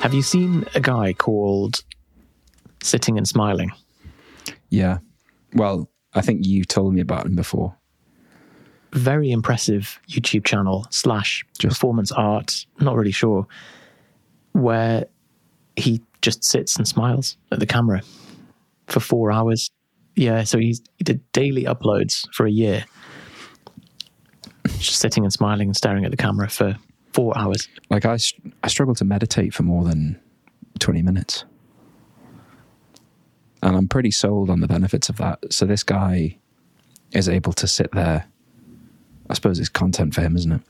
Have you seen a guy called Sitting and Smiling? Yeah. Well, I think you told me about him before. Very impressive YouTube channel slash Just- performance art. Not really sure. Where he just sits and smiles at the camera for four hours. Yeah, so he's, he did daily uploads for a year. Just sitting and smiling and staring at the camera for four hours. Like I, I struggle to meditate for more than 20 minutes. And I'm pretty sold on the benefits of that. So this guy is able to sit there. I suppose it's content for him, isn't it?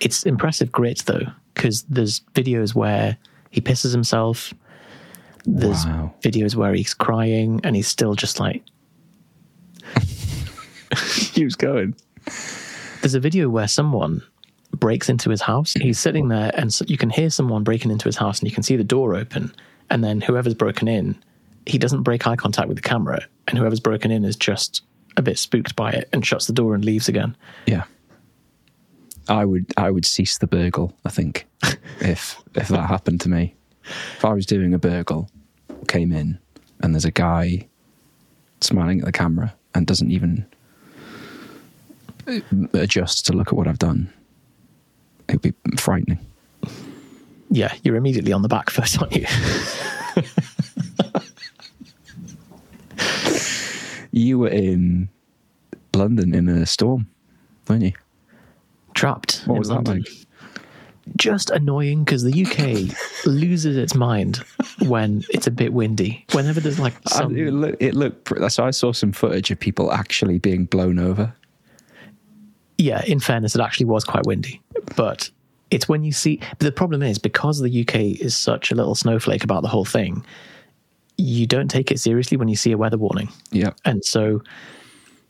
it's impressive grit though because there's videos where he pisses himself there's Wow. videos where he's crying and he's still just like Keeps going. there's a video where someone breaks into his house. He's sitting there and so you can hear someone breaking into his house and you can see the door open. And then whoever's broken in he doesn't break eye contact with the camera. And whoever's broken in is just a bit spooked by it and shuts the door and leaves again. Yeah. I would I would cease the burgle, I think, if if that happened to me. If I was doing a burgle, came in, and there's a guy smiling at the camera and doesn't even uh, adjust to look at what I've done, it'd be frightening. yeah you're immediately on the back foot aren't you You were in London in a storm, weren't you? trapped What in was that London. like? just annoying because the UK loses its mind when it's a bit windy. Whenever there's like I- some, it looked, it looked so I saw some footage of people actually being blown over. yeah. In fairness, it actually was quite windy, but it's when you see. The problem is because the UK is such a little snowflake about the whole thing, you don't take it seriously when you see a weather warning, Yeah. and so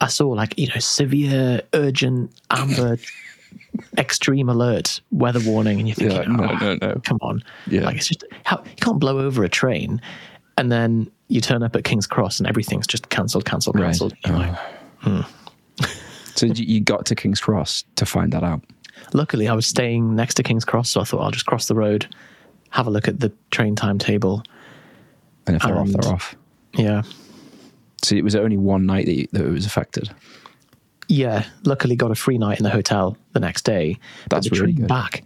I saw like you know severe, urgent, amber. Extreme alert weather warning, and you're thinking, Yeah, no, "Oh, no, no. come on, Yeah. like it's just how you can't blow over a train, and then you turn up at King's Cross and everything's just cancelled, cancelled, cancelled. You're like, oh. hmm. So you you got to King's Cross to find that out. Luckily, I was staying next to King's Cross, so I thought I'll just cross the road, have a look at the train timetable. And if they're off, they're off. Yeah, So it was only one night that, you, that it was affected. yeah. Luckily, got a free night in the hotel the next day. That's but the really train good. back.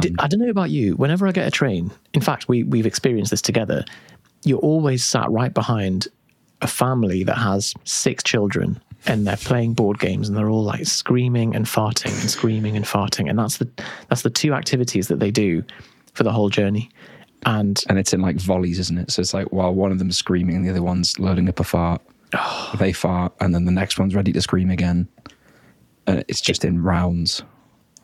Did- I don't know about you. Whenever I get a train, in fact, we we've experienced this together. You're always sat right behind a family that has six children, and they're playing board games, and they're all like screaming and farting and screaming and farting, and that's the that's the two activities that they do for the whole journey. And and it's in like volleys, isn't it? So it's like while one of them's screaming and the other one's loading up a fart, oh. they fart, and then the next one's ready to scream again. And it's just in rounds.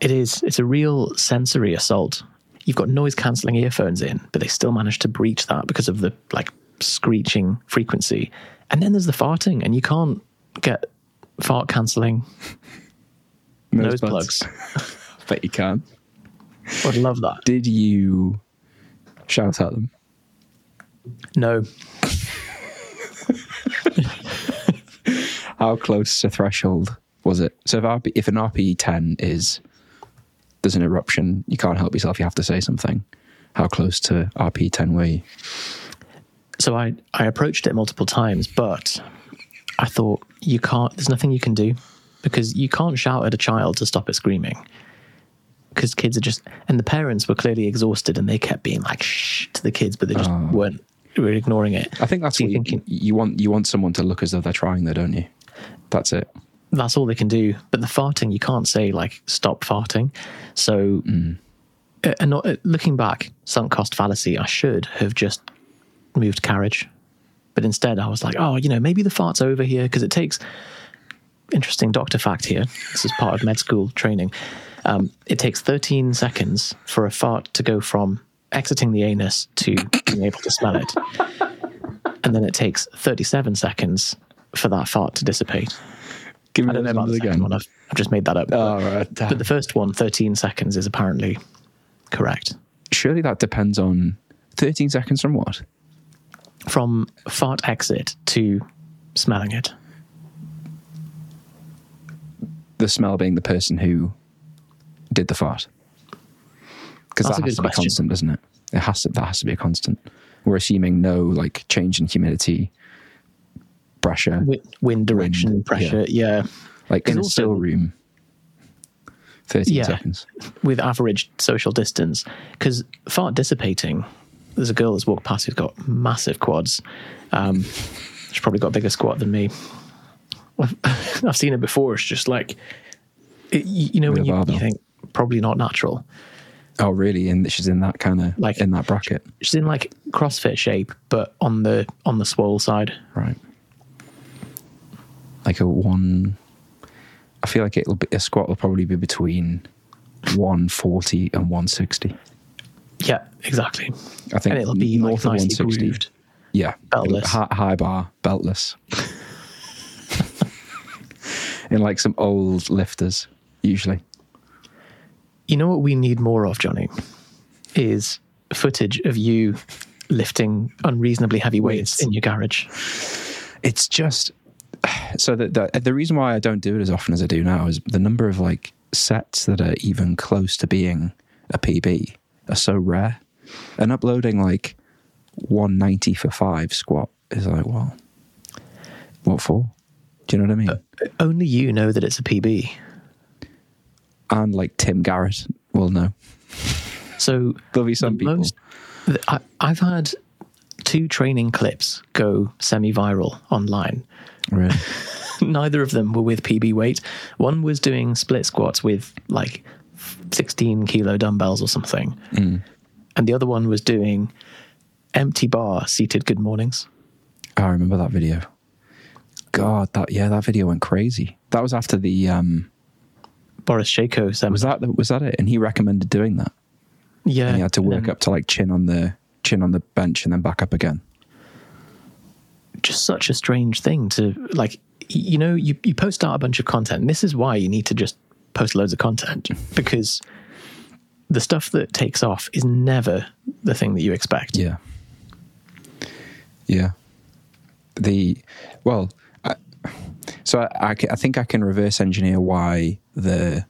it is it's a real sensory assault. You've got noise cancelling earphones in, but they still manage to breach that because of the like screeching frequency. And then there's the farting, and you can't get fart cancelling nose buds. plugs. Bet you can. I'd love that. Did you shout at them? No, How close to threshold was it? So if, RP, if an RPE 10 is there's an eruption, you can't help yourself, you have to say something. How close to RPE 10 were you? so I I approached it multiple times, but I thought you can't. There's nothing you can do because you can't shout at a child to stop it screaming. Because kids are just, and the parents were clearly exhausted, and they kept being like "shh" to the kids, but they just weren't. Were ignoring it. I think that's So what you're thinking. you want. You want someone to look as though they're trying, though, don't you? That's it. that's all they can do. But the farting, you can't say like stop farting. So, uh, and not, uh, looking back, sunk cost fallacy. I should have just moved carriage, but instead I was like, oh, you know, maybe the fart's over here because it takes. Interesting doctor fact here. This is part of med school training. Um, it takes 13 seconds for a fart to go from exiting the anus to being able to smell it. And then it takes 37 seconds for that fart to dissipate. Give me I don't know about the numbers again. one. I've, I've just made that up. Oh, right. But the first one, 13 seconds, is apparently correct. Surely that depends on 13 seconds from what? From fart exit to smelling it. The smell being the person who did the fart. Because That's that a has to be question. constant, doesn't it? It has to that has to be a constant. We're assuming no like change in humidity, pressure, Wind, wind direction, Wind, pressure. Yeah. like in a still room. Thirteen Yeah. seconds. with average social distance because fart dissipating there's a girl that's walked past who's got massive quads um, she's probably got a bigger squat than me I've, I've seen it before it's just like it, you you know when you, you think probably not natural Oh, really? And she's in that kind of Like- in that bracket, she's in like crossfit shape but on the on the swole side right? Like a one. I feel like it'll be a squat will probably be between one forty and one sixty. Yeah exactly. I think and it'll be like north of one nicely grooved. Yeah, Beltless. High, high bar, beltless. in like some old lifters, usually. you know what we need more of johnny? Is footage of you lifting unreasonably heavy weights in your garage. It's just so the, the the reason why I don't do it as often as I do now is the number of like sets that are even close to being a PB are so rare, and uploading like 190 for five squat is like well, what for? Do you know what I mean? Uh, only you know that it's a pb and like Tim Garrett will know. So There'll be some the people. most- I, I've had two training clips go semi-viral online. Really? Neither of them were with PB weight. One was doing split squats with like 16 kilo dumbbells or something, Mm. and the other one was doing empty bar seated good mornings. I remember that video. God, that yeah, that video went crazy. That was after the um Boris Sheiko seminar. was that the, was that it? And he recommended doing that. yeah, And he had to work then up to like chin on the chin on the bench and then back up again. Just such a strange thing to like. You know, you you post out a bunch of content. And this is why you need to just post loads of content because the stuff that takes off is never the thing that you expect. Yeah. Yeah. The well, I, so I, I, I think I can reverse engineer why the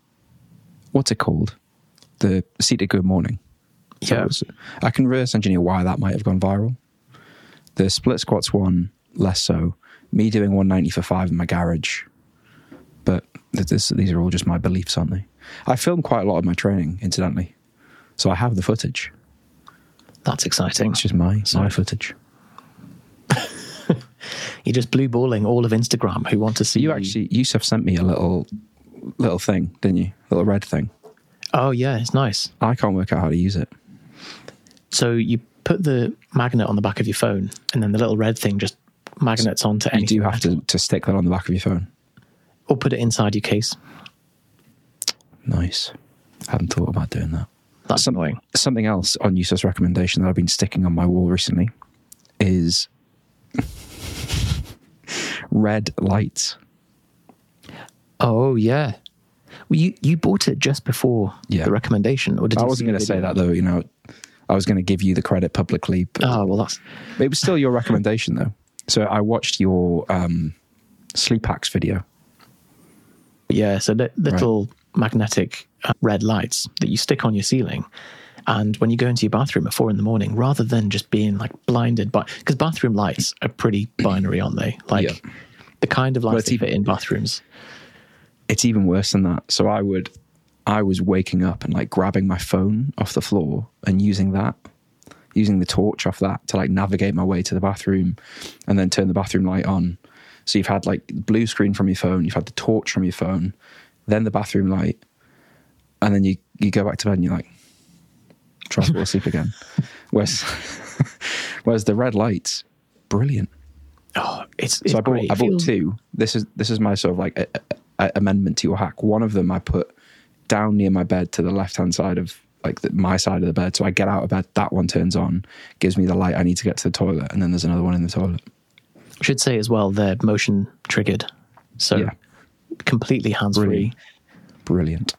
what's it called the seated good morning. So Yeah. was- I can reverse engineer why that might have gone viral. The split squats one less so. Me doing 190 for five in my garage, but this, these are all just my beliefs, aren't they? I film quite a lot of my training, incidentally, so I have the footage. That's exciting. It's just my my footage. You're just blue balling all of Instagram who want to see You actually, Yusuf sent me a little little thing, didn't you? Little red thing. Oh yeah, it's nice. I can't work out how to use it. So you put the magnet on the back of your phone, and then the little red thing just magnets onto You anything. do have to, to stick that on the back of your phone. Or put it inside your case. Nice. I hadn't thought about doing that. That's Some- annoying. Something else on Yusuf's recommendation that I've been sticking on my wall recently is red lights. Oh yeah. Well, you you bought it just before Yeah. the recommendation, or did I wasn't going to say that though. You know, I was going to give you the credit publicly, but Oh well, that's it was still your recommendation though. So I watched your um, sleep hacks video. Yeah. So li- little magnetic uh, red lights that you stick on your ceiling, and when you go into your bathroom at four in the morning, rather than just being like blinded by because bathroom lights are pretty binary, aren't they? Like Yeah. the kind of lights even- fit in bathrooms. it's even worse than that. So I would, I was waking up and like grabbing my phone off the floor and using that, using the torch off that to like navigate my way to the bathroom and then turn the bathroom light on. So you've had like blue screen from your phone, you've had the torch from your phone, then the bathroom light, and then you, you go back to bed and you're like, try to fall asleep again. Whereas, whereas the red lights, brilliant. Oh, it's, it's So I bought great. I bought feels- two. This is this is my sort of like a, a, amendment to your hack. One of them I put down near my bed to the left hand side of like the, my side of the bed. So I get out of bed, that one turns on, gives me the light I need to get to the toilet, and then there's another one in the toilet. Should say as well they're motion triggered, so Yeah. completely hands free. Brilliant. Brilliant.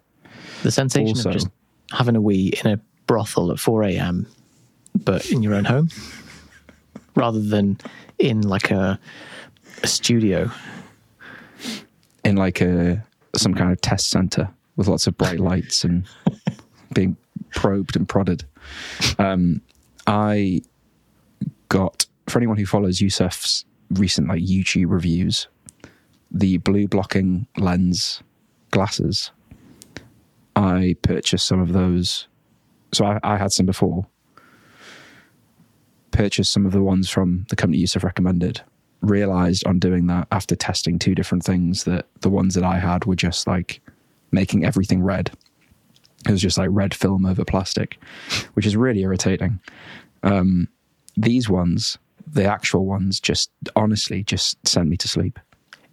The sensation Also- of just having a wee in a brothel at 4 a.m., but in your own home, rather than in like a, a studio. In like a some kind of test center with lots of bright lights and being probed and prodded. Um, I got for anyone who follows Yusuf's recent like YouTube reviews, the blue blocking lens glasses. I purchased some of those. So I, I had some before. Purchased some of the ones from the company Yusuf recommended. Realized on doing that after testing two different things that the ones that I had were just like making everything red. It was just like red film over plastic, which is really irritating. Um, these ones, the actual ones, just honestly just sent me to sleep.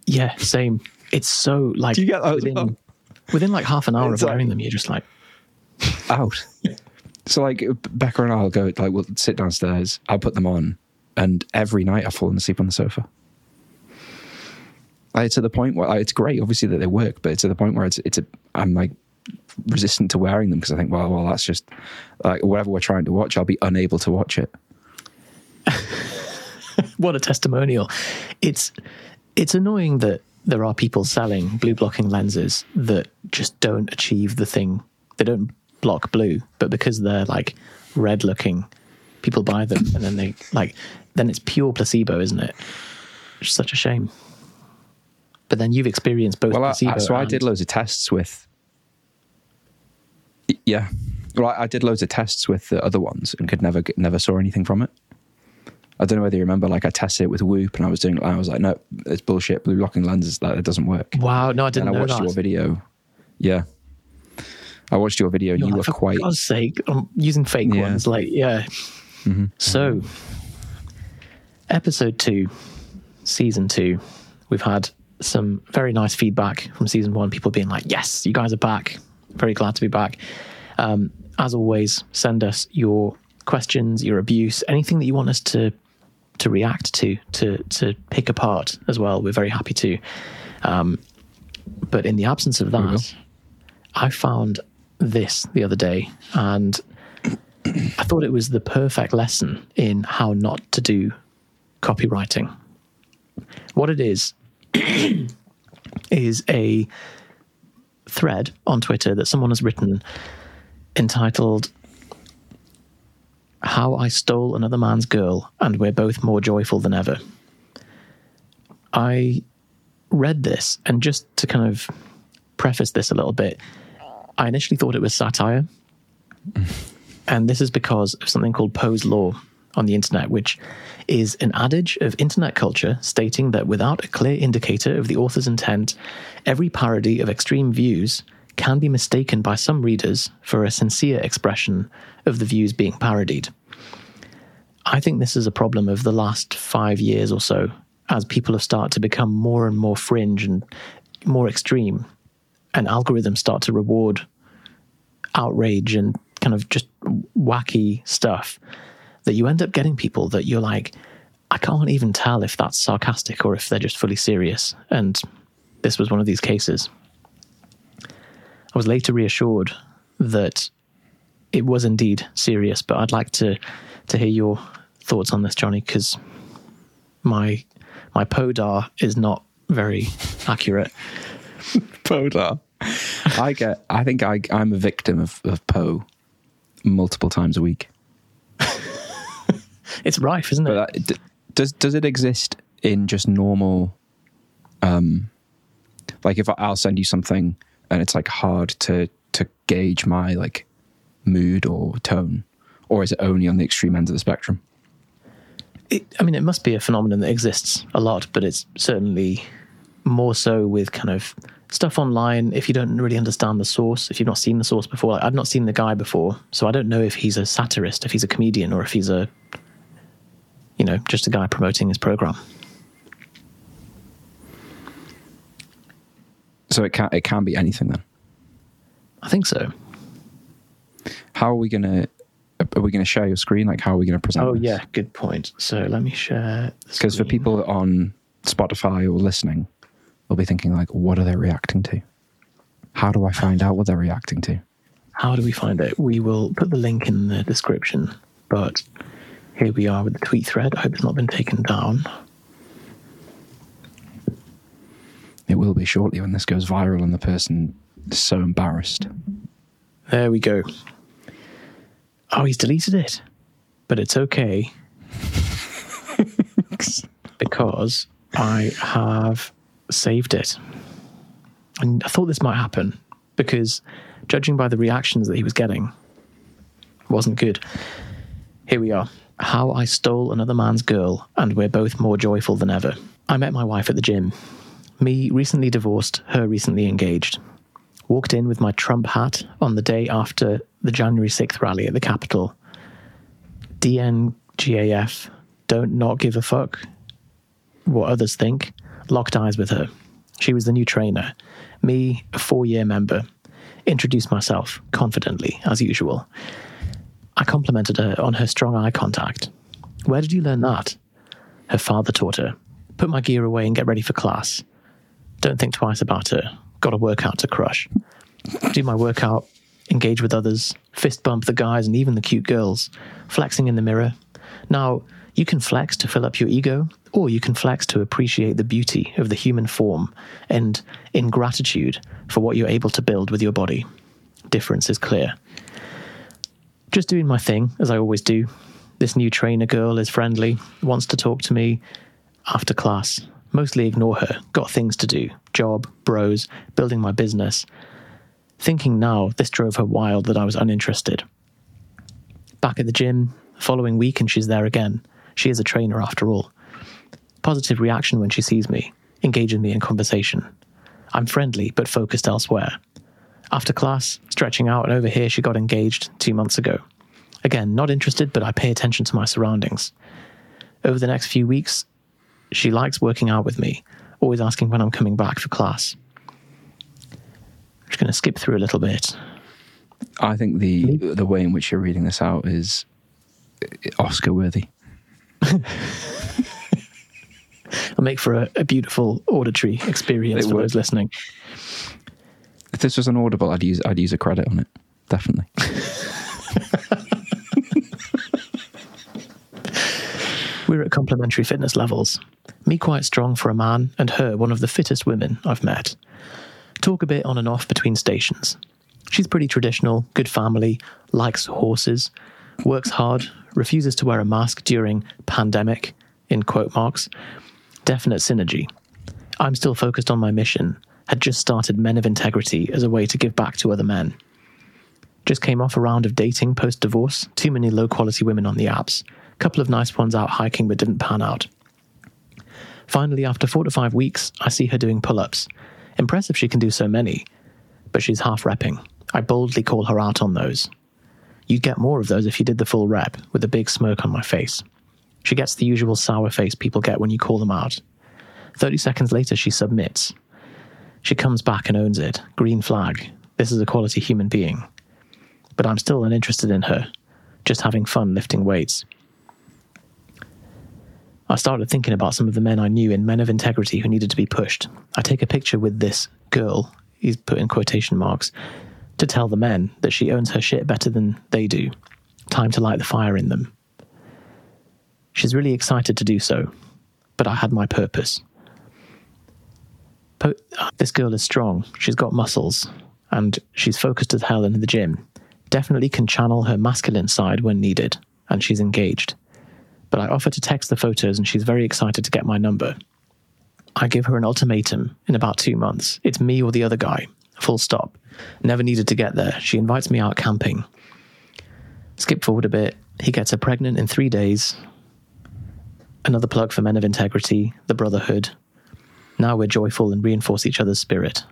Yeah, same. It's so like Do you get that within, well? within like half an hour It's of like- wearing them, you're just like, out. So like Becca and I'll go like we'll sit downstairs. I'll put them on, and every night I've fallen asleep on the sofa. Like, to the point where like, it's great, obviously that they work, but it's to the point where it's it's a I'm like resistant to wearing them because I think well well that's just like whatever we're trying to watch I'll be unable to watch it. what a testimonial. It's it's annoying that there are people selling blue blocking lenses that just don't achieve the thing. They don't block blue, but because they're like red looking, people buy them and then they like then it's pure placebo, isn't it? It's such a shame. But then you've experienced both Well, placebo. I- so I did loads of tests with. Yeah, well, I, I did loads of tests with the other ones and could never get- never saw anything from it. I don't know whether you remember. Like I tested it with Whoop, and I was doing. I was like, no, it's bullshit. Blue blocking lenses, that it doesn't work. Wow, no, I didn't I watched that. your video. Yeah, I watched your video, and You're you like, were for quite. God's sake, I'm using fake Yeah. ones. Like, yeah. So, episode two, season two, we've had some very nice feedback from season one. People being like, "Yes, you guys are back. Very glad to be back." Um, as always, send us your questions, your abuse, anything that you want us to to react to, to to pick apart as well. We're very happy to. Um, but in the absence of that, I found this the other day and I thought it was the perfect lesson in how not to do copywriting. What it is, is a thread on Twitter that someone has written entitled How I Stole Another Man's Girl and We're Both More Joyful Than Ever. I read this and just to kind of preface this a little bit, I initially thought it was satire. and this is because of something called Poe's Law on the internet, which is an adage of internet culture stating that without a clear indicator of the author's intent, every parody of extreme views can be mistaken by some readers for a sincere expression of the views being parodied. I think this is a problem of the last five years or so, as people have started to become more and more fringe and more extreme, and algorithms start to reward outrage and kind of just wacky stuff that you end up getting people that you're like, I can't even tell if that's sarcastic or if they're just fully serious. And this was one of these cases. I was later reassured that it was indeed serious, but I'd like to to hear your thoughts on this, Johnny, because my my podar is not very accurate. Podar. I get. I think I, I'm a victim of, of Poe multiple times a week. It's rife, isn't it? But that, d- does does it exist in just normal? Um, like if I, I'll send you something and it's like hard to to gauge my like mood or tone, or is it only on the extreme end of the spectrum? it, I mean, it must be a phenomenon that exists a lot, but it's certainly more so with kind of stuff online. If you don't really understand the source, if you've not seen the source before, like I've not seen the guy before, so I don't know if he's a satirist, if he's a comedian, or if he's a, you know, just a guy promoting his program. So it can it can be anything then. I think so. How are we gonna? Are we gonna share your screen? Like how are we gonna present? Oh yeah, good point. So let me share. Because for people on Spotify or listening, they'll be thinking like, what are they reacting to? How do I find out what they're reacting to? How do we find it? We will put the link in the description. But here we are with the tweet thread. I hope it's not been taken down. It will be shortly when this goes viral and the person is so embarrassed. There we go. Oh, he's deleted it. but it's okay because I have saved it. And I thought this might happen because, judging by the reactions that he was getting, wasn't good. Here we are. How I stole another man's girl, and we're both more joyful than ever. I met my wife at the gym. Me recently divorced, her recently engaged. Walked in with my Trump hat on the day after the January 6th rally at the Capitol. DNGAF, don't not give a fuck what others think. Locked eyes with her. She was the new trainer. Me, a four year member. Introduced myself, confidently, as usual. I complimented her on her strong eye contact. Where did you learn that? Her father taught her. Put my gear away and get ready for class. Don't think twice about it. Got a workout to crush. Do my workout, engage with others, fist bump the guys and even the cute girls, flexing in the mirror. Now, you can flex to fill up your ego, or you can flex to appreciate the beauty of the human form and in gratitude for what you're able to build with your body. Difference is clear. Just doing my thing, as I always do. This new trainer girl is friendly, wants to talk to me after class. Mostly ignore her, got things to do job, bros, building my business. Thinking now, this drove her wild that I was uninterested. Back at the gym, following week, and she's there again. She is a trainer after all. Positive reaction when she sees me, engaging me in conversation. I'm friendly but focused elsewhere. After class, stretching out, and over here she got engaged two months ago. Again, not interested, but I pay attention to my surroundings. Over the next few weeks, she likes working out with me, always asking when I'm coming back for class. I'm just going to skip through a little bit. I think the the way in which you're reading this out is Oscar worthy. I'll make for a, a beautiful auditory experience It for would. those listening. If this was an audible, I'd use I'd use a credit on it. Definitely. We're at complementary fitness levels. Me quite strong for a man, and her one of the fittest women I've met. Talk a bit on and off between stations. She's pretty traditional, good family, likes horses, works hard, refuses to wear a mask during pandemic, in quote marks. Definite synergy. I'm still focused on my mission, had just started Men of Integrity as a way to give back to other men. Just came off a round of dating post divorce, too many low quality women on the apps, couple of nice ones out hiking but didn't pan out. Finally, after four to five weeks, I see her doing pull ups. Impressive she can do so many, but she's half repping. I boldly call her out on those. You'd get more of those if you did the full rep, with a big smirk on my face. She gets the usual sour face people get when you call them out. 30 seconds later, she submits. She comes back and owns it. Green flag. This is a quality human being. But I'm still uninterested in her, just having fun lifting weights. I started thinking about some of the men I knew in men of integrity who needed to be pushed. I take a picture with this girl, he's put in quotation marks, to tell the men that she owns her shit better than they do. Time to light the fire in them. She's really excited to do so, but I had my purpose. Po- this girl is strong, she's got muscles, and she's focused as hell in the gym. Definitely can channel her masculine side when needed, and she's engaged but I offer to text the photos and she's very excited to get my number. I give her an ultimatum in about two months. It's me or the other guy. Full stop. Never needed to get there. She invites me out camping. Skip forward a bit. He gets her pregnant in three days. Another plug for Men of Integrity, the Brotherhood. Now we're joyful and reinforce each other's spirit.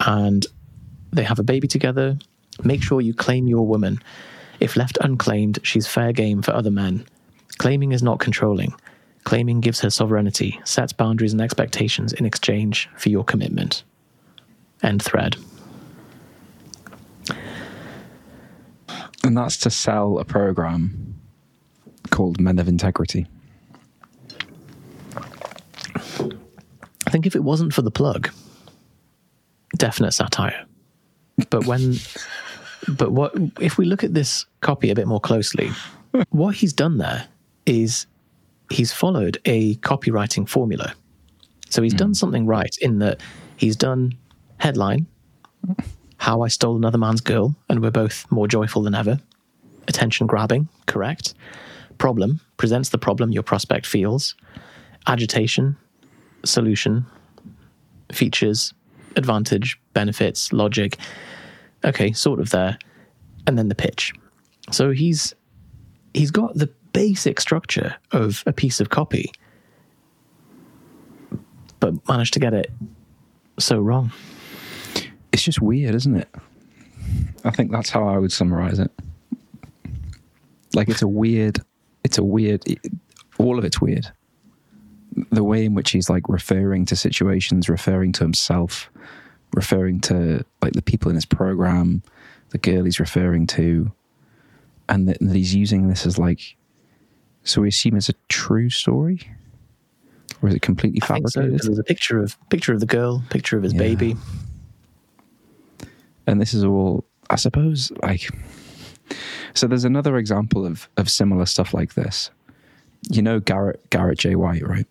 And they have a baby together. Make sure you claim your woman. If left unclaimed, she's fair game for other men. Claiming is not controlling. Claiming gives her sovereignty, sets boundaries and expectations in exchange for your commitment. End thread. And that's to sell a program called Men of Integrity. I think if it wasn't for the plug, definite satire. But when, but what if we look at this copy a bit more closely? What he's done there is he's followed a copywriting formula. So he's hmm. done something right in that he's done headline, how I stole another man's girl, and we're both more joyful than ever. attention grabbing, correct. Problem presents the problem your prospect feels. Agitation, solution, features, advantage, benefits, logic. Okay, sort of there. And then the pitch. So he's he's got the basic structure of a piece of copy, but managed to get it so wrong. It's just weird, isn't it? I think that's how I would summarize it. Like it's a weird, it's a weird, all of it's weird. The way in which he's like referring to situations, referring to himself, referring to like the people in his program, the girl he's referring to, and that, that he's using this as like, so we assume it's a true story, or is it completely fabricated? so. There's a picture of picture of the girl, picture of his Yeah. baby. and this is all i suppose like so there's another example of of similar stuff like this you know garrett garrett j white right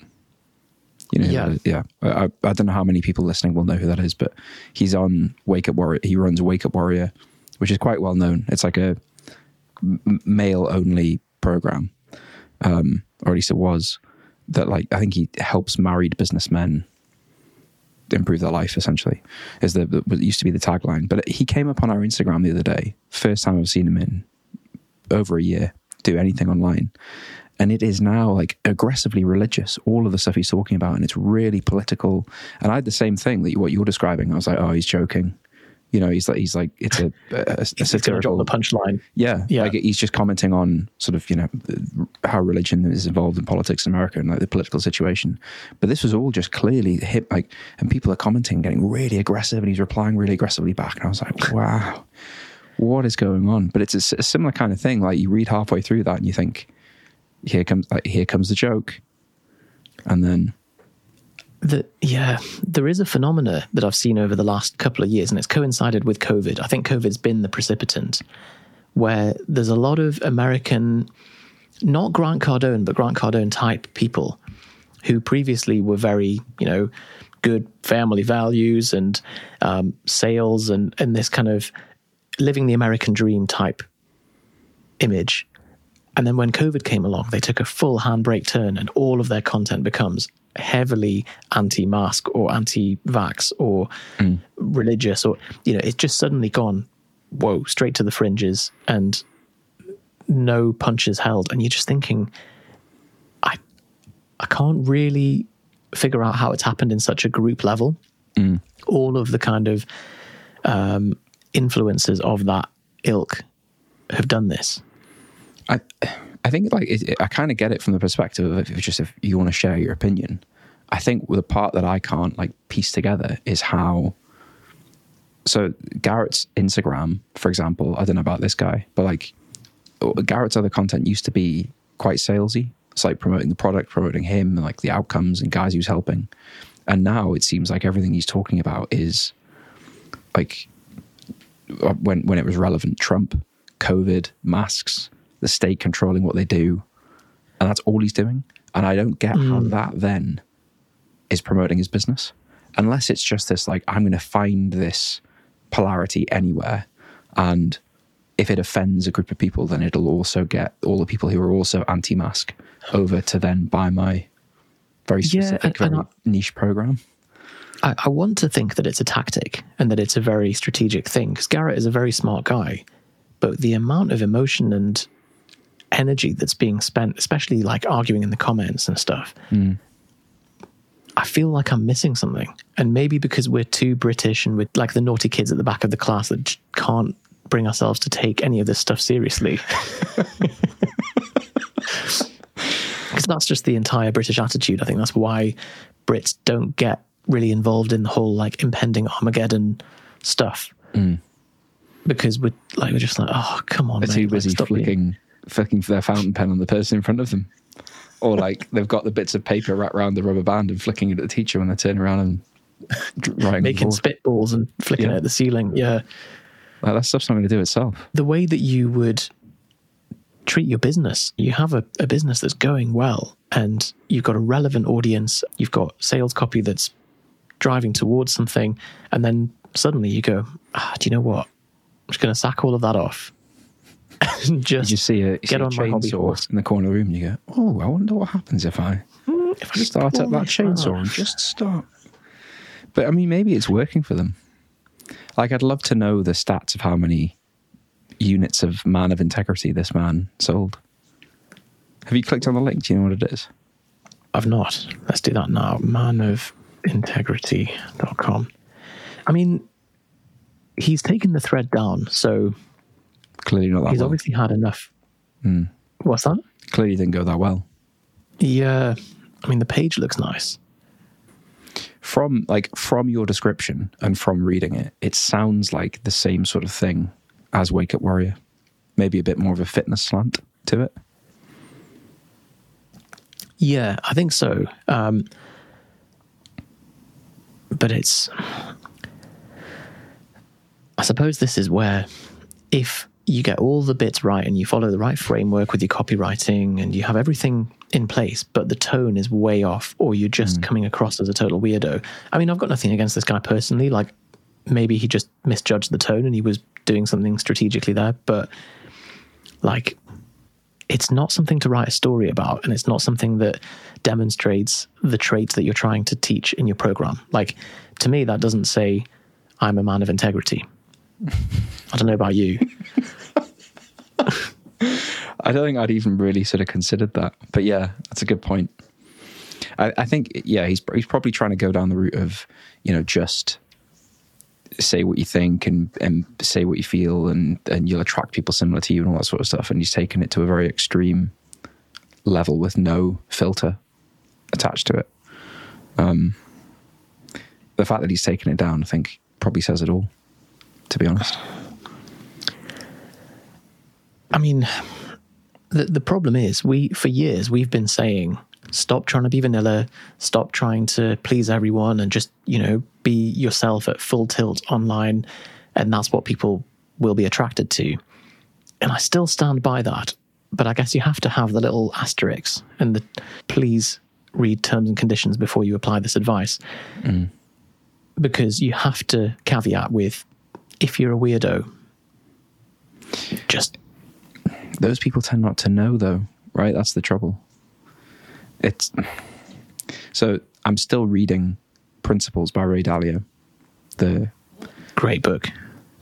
you know Yeah. yeah. I, I don't know how many people listening will know who that is but he's on wake up warrior. He runs wake up warrior which is quite well known. It's like a m- male only program um or at least it was that like i think he helps married businessmen improve their life essentially is the, the what used to be the tagline. But he came up on our instagram the other day. First time i've seen him in over a year. Do anything online and it is now like aggressively religious all of the stuff he's talking about and it's really political and i had the same thing that you, what you're describing i was like oh he's joking you know he's like he's like it's a, a, a satirical the punchline. yeah, Yeah. like he's just commenting on sort of you know how religion is involved in politics in America and like the political situation. But this was all just clearly hit like, and people are commenting, getting really aggressive, and he's replying really aggressively back. And I was like, wow, what is going on? But it's a similar kind of thing. Like you read halfway through that and you think, here comes like here comes the joke, and then The, yeah, there is a phenomena that I've seen over the last couple of years, and it's coincided with COVID. I think COVID's been the precipitant, where there's a lot of American, not Grant Cardone, but Grant Cardone type people who previously were very, you know, good family values and um, sales and, and this kind of living the American dream type image. And then when COVID came along, they took a full handbrake turn, and all of their content becomes heavily anti-mask or anti-vax or religious, or you know, it's just suddenly gone, whoa, straight to the fringes, and no punches held. And you're just thinking, I, I can't really figure out how it's happened in such a group level. All of the kind of um, influences of that ilk have done this. I, I think like it, I kind of get it from the perspective of if just if you want to share your opinion. I think the part that I can't like piece together is how. So Garrett's Instagram, for example, I don't know about this guy, but like Garrett's other content used to be quite salesy. It's like promoting the product, promoting him, and like the outcomes and guys he was helping. And now it seems like everything he's talking about is like uh, when when it was relevant, Trump, COVID, masks, the state controlling what they do, and that's all he's doing. And I don't get how hmm. that then is promoting his business, unless it's just this like I'm going to find this polarity anywhere, and if it offends a group of people, then it'll also get all the people who are also anti-mask over to then buy my very Yeah, specific, and- and very niche program. I, I want to think that it's a tactic and that it's a very strategic thing because Garrett is a very smart guy, but the amount of emotion and energy that's being spent, especially like arguing in the comments and stuff, mm. I feel like I'm missing something. And maybe because we're too British and we're like the naughty kids at the back of the class that can't bring ourselves to take any of this stuff seriously. Because that's just the entire British attitude. I think that's why Brits don't get really involved in the whole like impending Armageddon stuff. Mm. Because we're like we're just like, oh come on, They're mate, too like, busy stop being- flicking, flicking for their fountain pen on the person in front of them. Or like they've got the bits of paper wrapped around the rubber band and flicking it at the teacher when they turn around and writing making spitballs and flicking Yeah. it at the ceiling. Yeah. Like, that stuff's not going to do itself. the way that you would treat your business. You have a, a business that's going well and you've got a relevant audience, you've got sales copy that's driving towards something, and then suddenly you go, ah, do you know what? I'm just going to sack all of that off just You see a, you get see a on my chainsaw horse. in the corner of the room and you go, oh, I wonder what happens if I mm, If I start pull up that chainsaw and just start. But I mean, maybe it's working for them. Like, I'd love to know the stats of how many units of man of integrity this man sold. Have you clicked on the link? Do you know what it is? I've not. Let's do that now. Man of Manofintegrity.com. I mean, he's taken the thread down, so Clearly not that he's well. obviously had enough. What's that? Clearly didn't go that well. Yeah. I mean, the page looks nice. From like from your description and from reading it, it sounds like the same sort of thing as Wake Up Warrior. Maybe a bit more of a fitness slant to it. Yeah, I think so. Um, but it's. I suppose this is where, if you get all the bits right and you follow the right framework with your copywriting and you have everything in place, but the tone is way off, or you're just mm. coming across as a total weirdo. I mean, I've got nothing against this guy personally. Like, maybe he just misjudged the tone and he was doing something strategically there, but like, it's not something to write a story about and it's not something that demonstrates the traits that you're trying to teach in your program like to me that doesn't say i'm a man of integrity i don't know about you I don't think I'd even really sort of considered that. But yeah, that's a good point. I, I think yeah, he's he's probably trying to go down the route of you know just say what you think and and say what you feel and and you'll attract people similar to you and all that sort of stuff. And he's taken it to a very extreme level with no filter attached to it. Um, the fact that he's taken it down, I think, probably says it all. To be honest, i mean the, the problem is we for years we've been saying stop trying to be vanilla. Stop trying to please everyone and just you know be yourself at full tilt online and that's what people will be attracted to. And i still stand by that but i guess you have to have the little asterisks and the please read terms and conditions before you apply this advice. Mm. Because you have to caveat with if you're a weirdo just those people tend not to know though right? That's the trouble. It's so i'm still reading principles by ray dalio the great book.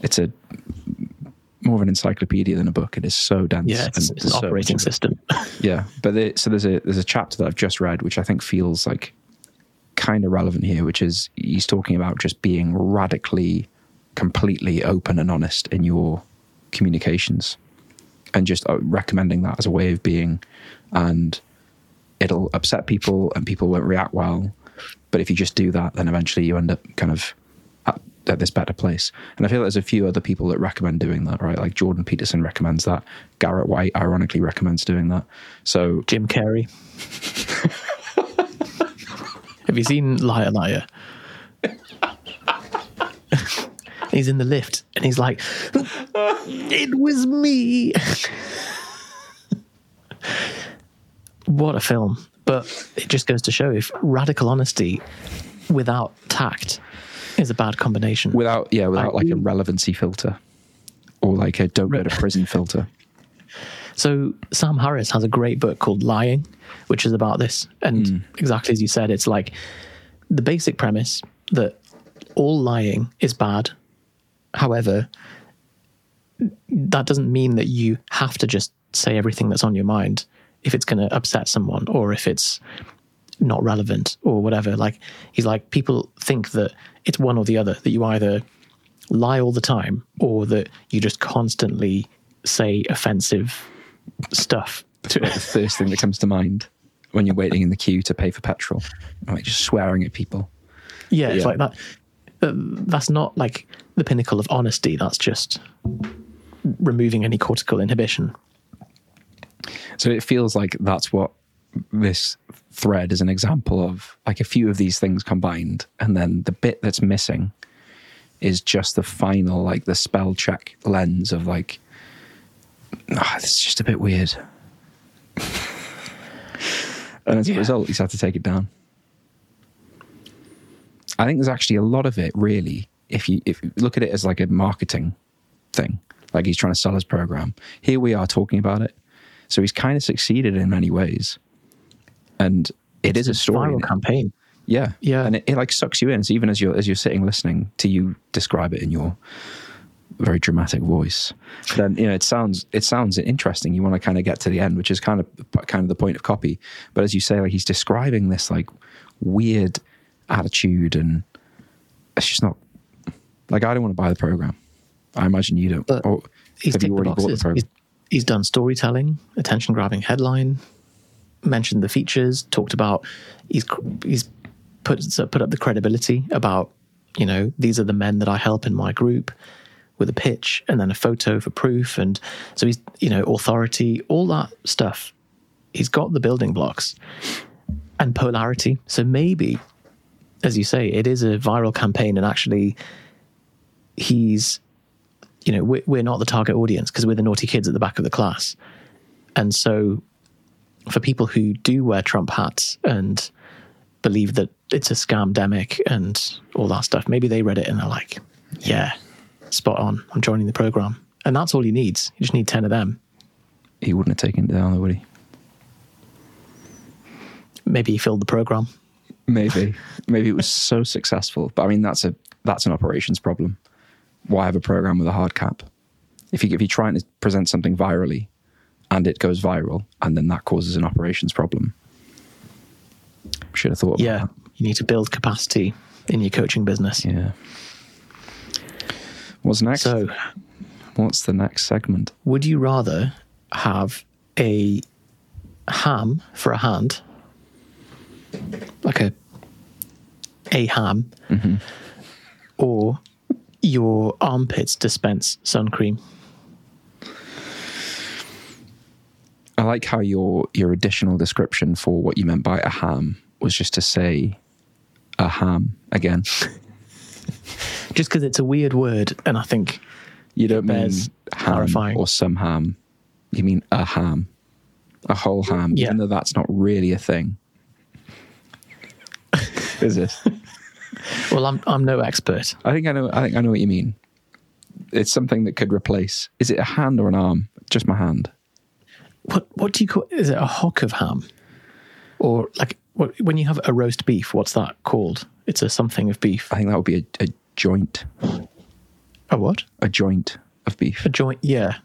It's a more of an encyclopedia than a book. It is so dense yeah it's, and it's an so operating system. Yeah but the, so there's a there's a chapter that i've just read which i think feels like kind of relevant here which is he's talking about just being radically completely open and honest in your communications and just uh, recommending that as a way of being. And it'll upset people and people won't react well. But if you just do that then eventually you end up kind of at, at this better place. And i feel there's a few other people that recommend doing that right? Like jordan peterson recommends that. Garrett white ironically recommends doing that. So jim carrey. Have you seen liar liar he's in the lift and he's like it was me. What a film. But it just goes to show if radical honesty without tact is a bad combination. Without yeah without like a relevancy filter or like a don't go to prison filter. So Sam Harris has a great book called Lying, which is about this. And hmm. exactly as you said, it's like the basic premise that all lying is bad. However, that doesn't mean that you have to just say everything that's on your mind if it's going to upset someone or if it's not relevant or whatever. Like he's like people think that it's one or the other that you either lie all the time or that you just constantly say offensive stuff. the first thing that comes to mind when you're waiting in the queue to pay for petrol like just swearing at people Yeah, it's like that. uh, That's not like the pinnacle of honesty. That's just removing any cortical inhibition. So it feels like that's what this thread is an example of like a few of these things combined. And then the bit that's missing is just the final, like the spell check lens of like, ah, this is just a bit weird. and as a Yeah. result, he's had to take it down. I think there's actually a lot of it, really. If you if you look at it as like a marketing thing, Like he's trying to sell his program. Here we are talking about it. So he's kind of succeeded in many ways. And it is a story. Campaign. Yeah, Yeah. and it, it like sucks you in. So even as you're as you're sitting listening to you describe it in your very dramatic voice, then you know it sounds it sounds interesting. You want to kind of get to the end, which is kind of kind of the point of copy. But as you say, like he's describing this like weird attitude, and it's just not like I don't want to buy the program. I imagine you don't. But or He's have you ticked the already bought the program? He's, he's done storytelling, attention grabbing headline, mentioned the features, talked about he's he's put so put up the credibility about you know these are the men that I help in my group with a pitch and then a photo for proof and so he's you know authority all that stuff he's got the building blocks and polarity so maybe as you say it is a viral campaign and actually he's you know we're, we're not the target audience because we're the naughty kids at the back of the class. And so for people who do wear trump hats and believe that it's a scam demic and all that stuff maybe they read it and they're like yeah spot on. I'm joining the program. And that's all he needs. You just need 10 of them. He wouldn't have taken it down, would he? maybe he filled the program. Maybe, maybe it was so successful. But I mean, that's a that's an operations problem. Why have a program with a hard cap? If you if you're trying to present something virally, and it goes viral, and then that causes an operations problem, should have thought. About yeah that. you need to build capacity in your coaching business yeah. What's next? so What's the next segment? would you rather have a ham for a hand like a a ham mm-hmm. or your armpits dispense sun cream I like how your your additional description for what you meant by a ham was just to say a ham again. just because it's a weird word and i think You don't mean ham clarifying. or some ham. You mean a ham, a whole ham, Yeah. even though that's not really a thing. Is it? Well i'm i'm no expert I think I know. I think I know what you mean. It's something that could replace. Is it a hand or an arm? Just my hand. what what do you call is it a hock of ham or like what, when you have a roast beef what's that called it's a something of beef I think that would be a, a joint. a what A joint of beef. a joint yeah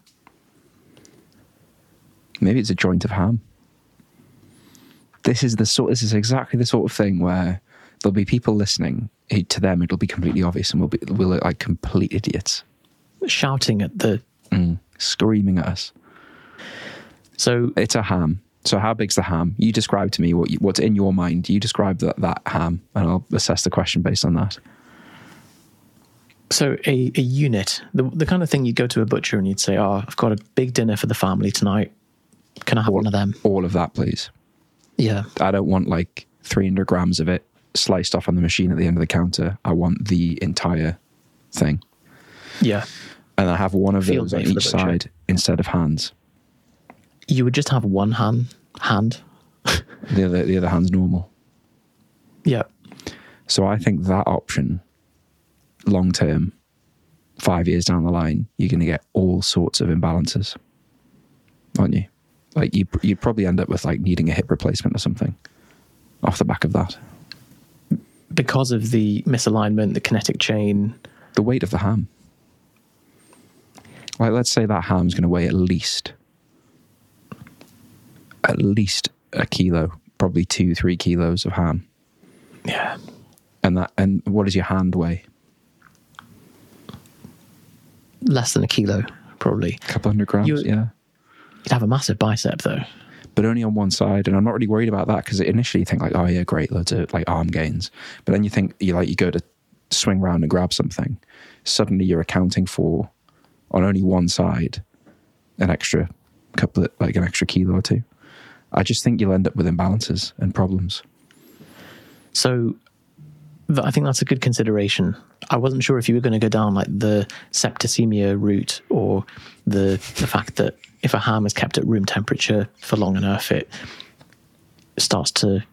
Maybe it's a joint of ham. This is the sort. This is exactly the sort of thing where there'll be people listening. Eh, to them, it'll be completely obvious, and we'll be we'll look like complete idiots, shouting at the mm. screaming at us. so It's a ham. So how big's the ham? You describe to me what you, what's in your mind. You describe that that ham, and I'll assess the question based on that. So a, a unit, the the kind of thing you'd go to a butcher and you'd say, "Oh, I've got a big dinner for the family tonight. Can I have one of them?" All of that, please. Yeah, I don't want like 300 grams of it sliced off on the machine at the end of the counter. I want the entire thing. yeah. And I have one of Field those on day for the each side instead of hands. You would just have one hand. Hand. The other, the other hand's normal. Yeah, So I think that option, long term, five years down the line, you're going to get all sorts of imbalances, aren't you? Like you, you'd probably end up with like needing a hip replacement or something off the back of that. Because of the misalignment, the kinetic chain. The weight of the ham. Like, let's say that ham's going to weigh at least, at least a kilo, probably two, three kilos of ham. Yeah, And that, and what does your hand weigh? less than a kilo probably. A couple hundred grams, You- yeah. You'd have a massive bicep though. But only on one side. And I'm not really worried about that because initially you think like, oh yeah, great, loads of like arm gains. But then you think you like you go to swing round and grab something, suddenly you're accounting for on only one side an extra couple of like an extra kilo or two. I just think you'll end up with imbalances and problems. So I think that's a good consideration. I wasn't sure if you were going to go down like the septicemia route or the the fact that if a ham is kept at room temperature for long enough, it starts to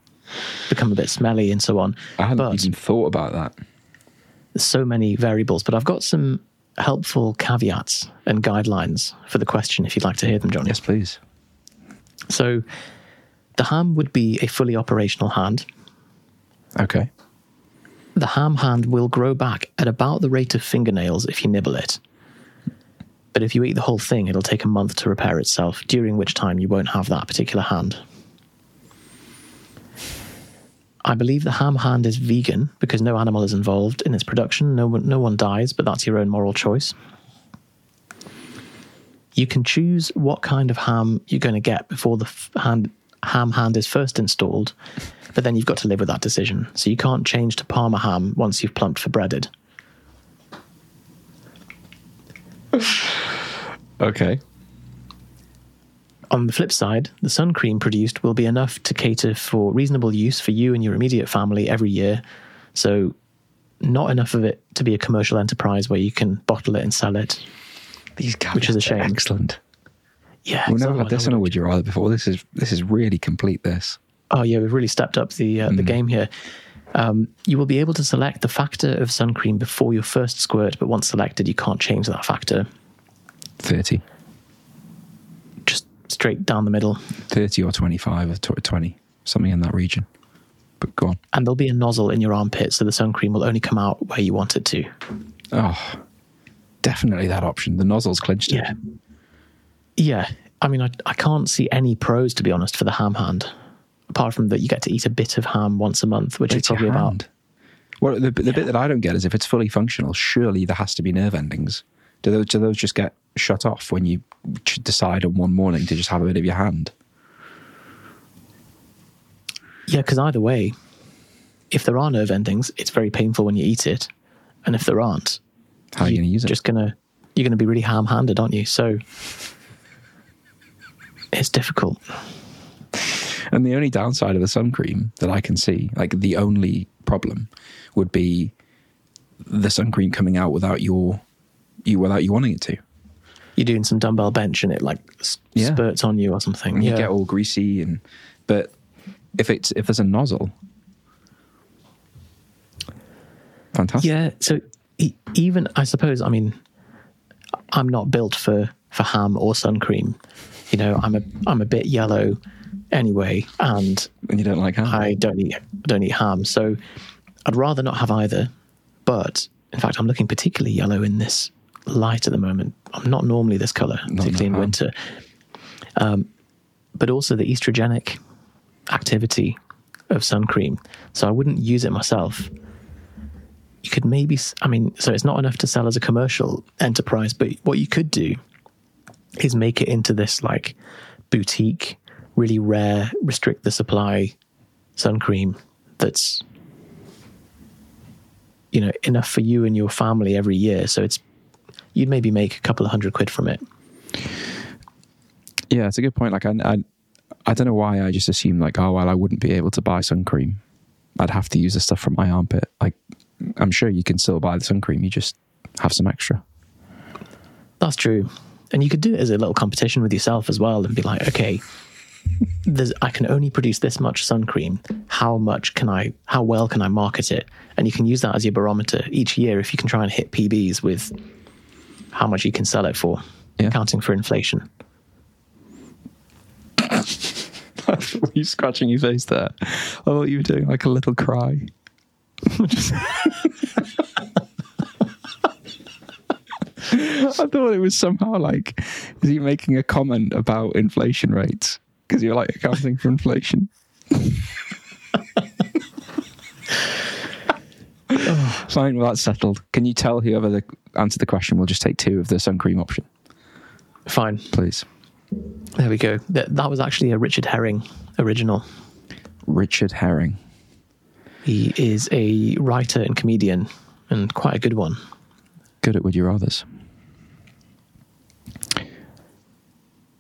become a bit smelly and so on. I hadn't but even thought about that. there's so many variables. But I've got some helpful caveats and guidelines for the question if you'd like to hear them, Johnny. Yes, please. So, the ham would be a fully operational hand. Okay. The ham hand will grow back at about the rate of fingernails if you nibble it. But if you eat the whole thing, it'll take a month to repair itself, during which time you won't have that particular hand. I believe the ham hand is vegan because no animal is involved in its production. No one, no one dies, but that's your own moral choice. You can choose what kind of ham you're going to get before the hand, ham hand is first installed, but then you've got to live with that decision. So you can't change to Parma ham once you've plumped for breaded. Okay. On the flip side, the sun cream produced will be enough to cater for reasonable use for you and your immediate family every year. So, not enough of it to be a commercial enterprise where you can bottle it and sell it. These Which is a shame. Excellent. Yeah, We've never had this on a Would You Rather before. This is this is really complete. This. Oh yeah, we've really stepped up the uh, the game here. Um, you will be able to select the factor of sun cream before your first squirt, but once selected, you can't change that factor. Thirty. Just straight down the middle, 30 or 25 or 20, something in that region. But go on. and there'll be a nozzle in your armpit, so the sun cream will only come out where you want it to. Oh, definitely that option. The nozzle's clinched it. Yeah, yeah. I mean, I I can't see any pros to be honest for the ham hand, apart from that you get to eat a bit of ham once a month, which is it's your probably about. Well, the, the bit that I don't get is if it's fully functional, surely there has to be nerve endings. Do those, do those just get shut off when you decide on one morning to just have a bit of your hand? Yeah, because either way, if there are nerve endings, it's very painful when you eat it, and if there aren't, How are you going to use it? just gonna you're gonna be really ham-handed, aren't you? So it's difficult. And the only downside of the sun cream that I can see, like the only problem, would be the sun cream coming out without your you without you wanting it to. You're doing some dumbbell bench and it like Yeah. spurts on you or something. And yeah. you get all greasy and but if it's if there's a nozzle, fantastic. Yeah, so e- even I suppose I mean I'm not built for for ham or sun cream. You know, I'm a I'm a bit yellow anyway, and And you don't like ham. I don't eat don't eat ham, so I'd rather not have either. But in fact, I'm looking particularly yellow in this light at the moment. I'm not normally this color, particularly in winter. Um, but also the estrogenic activity of sun cream, so I wouldn't use it myself. You could maybe, I mean, so it's not enough to sell as a commercial enterprise, but what you could do is make it into this like boutique, really rare, restrict the supply sun cream that's you know enough for you and your family every year. So it's you'd maybe make a couple of hundred quid from it. Yeah, it's a good point. Like I, I, I don't know why I just assumed like, oh well, I wouldn't be able to buy sun cream. I'd have to use the stuff from my armpit. Like, I'm sure you can still buy the sun cream. You just have some extra. That's true. And you could do it as a little competition with yourself as well and be like, okay, I can only produce this much sun cream. How much can I, how well can I market it? And you can use that as your barometer each year if you can try and hit PBs with how much you can sell it for, Yeah. accounting for inflation. were you scratching your face there? I thought you were doing like a little cry. I thought it was somehow like, is he making a comment about inflation rates? Because you're like accounting for inflation. Fine, well, that's settled. Can you tell whoever the, answered the question We'll just take two of the sun cream option, Fine. please? There we go. That, that was actually a Richard Herring original. Richard Herring. He is a writer and comedian and quite a good one. Good at Would You Rathers.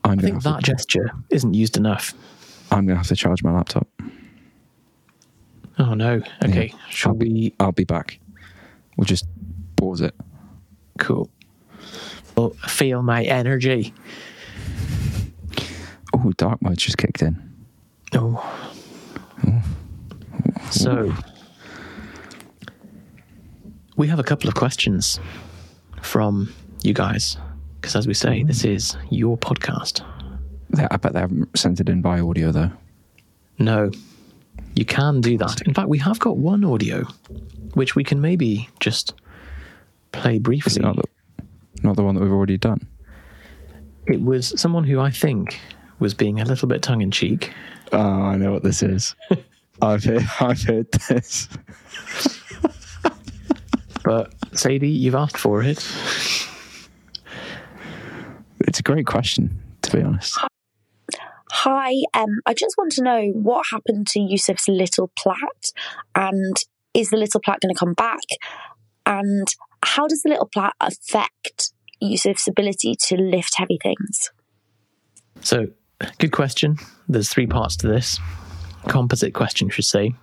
I'm I think that to, gesture isn't used enough. I'm gonna have to charge my laptop. Oh no. Okay. Yeah. Shall I'll be, we? I'll be back. We'll just pause it. Cool. Oh, feel my energy. Oh, dark mode just kicked in. Oh. So, we have a couple of questions from you guys. Because as we say, this is your podcast. They- I bet they haven't sent it in by audio though. No, you can do that. In fact, we have got one audio, which we can maybe just play Is briefly. it not the, not the one that we've already done? It was someone who I think was being a little bit tongue in cheek. Oh, ah, I know what this is. I've heard, I've heard this. But Sadie, you've asked for it. It's a great question, to be honest. Hi, um, I just want to know what happened to Yusuf's little plat, and is the little plat going to come back? And how does the little plat affect Yusuf's ability to lift heavy things? So, good question. There's three parts to this. Composite question, should say.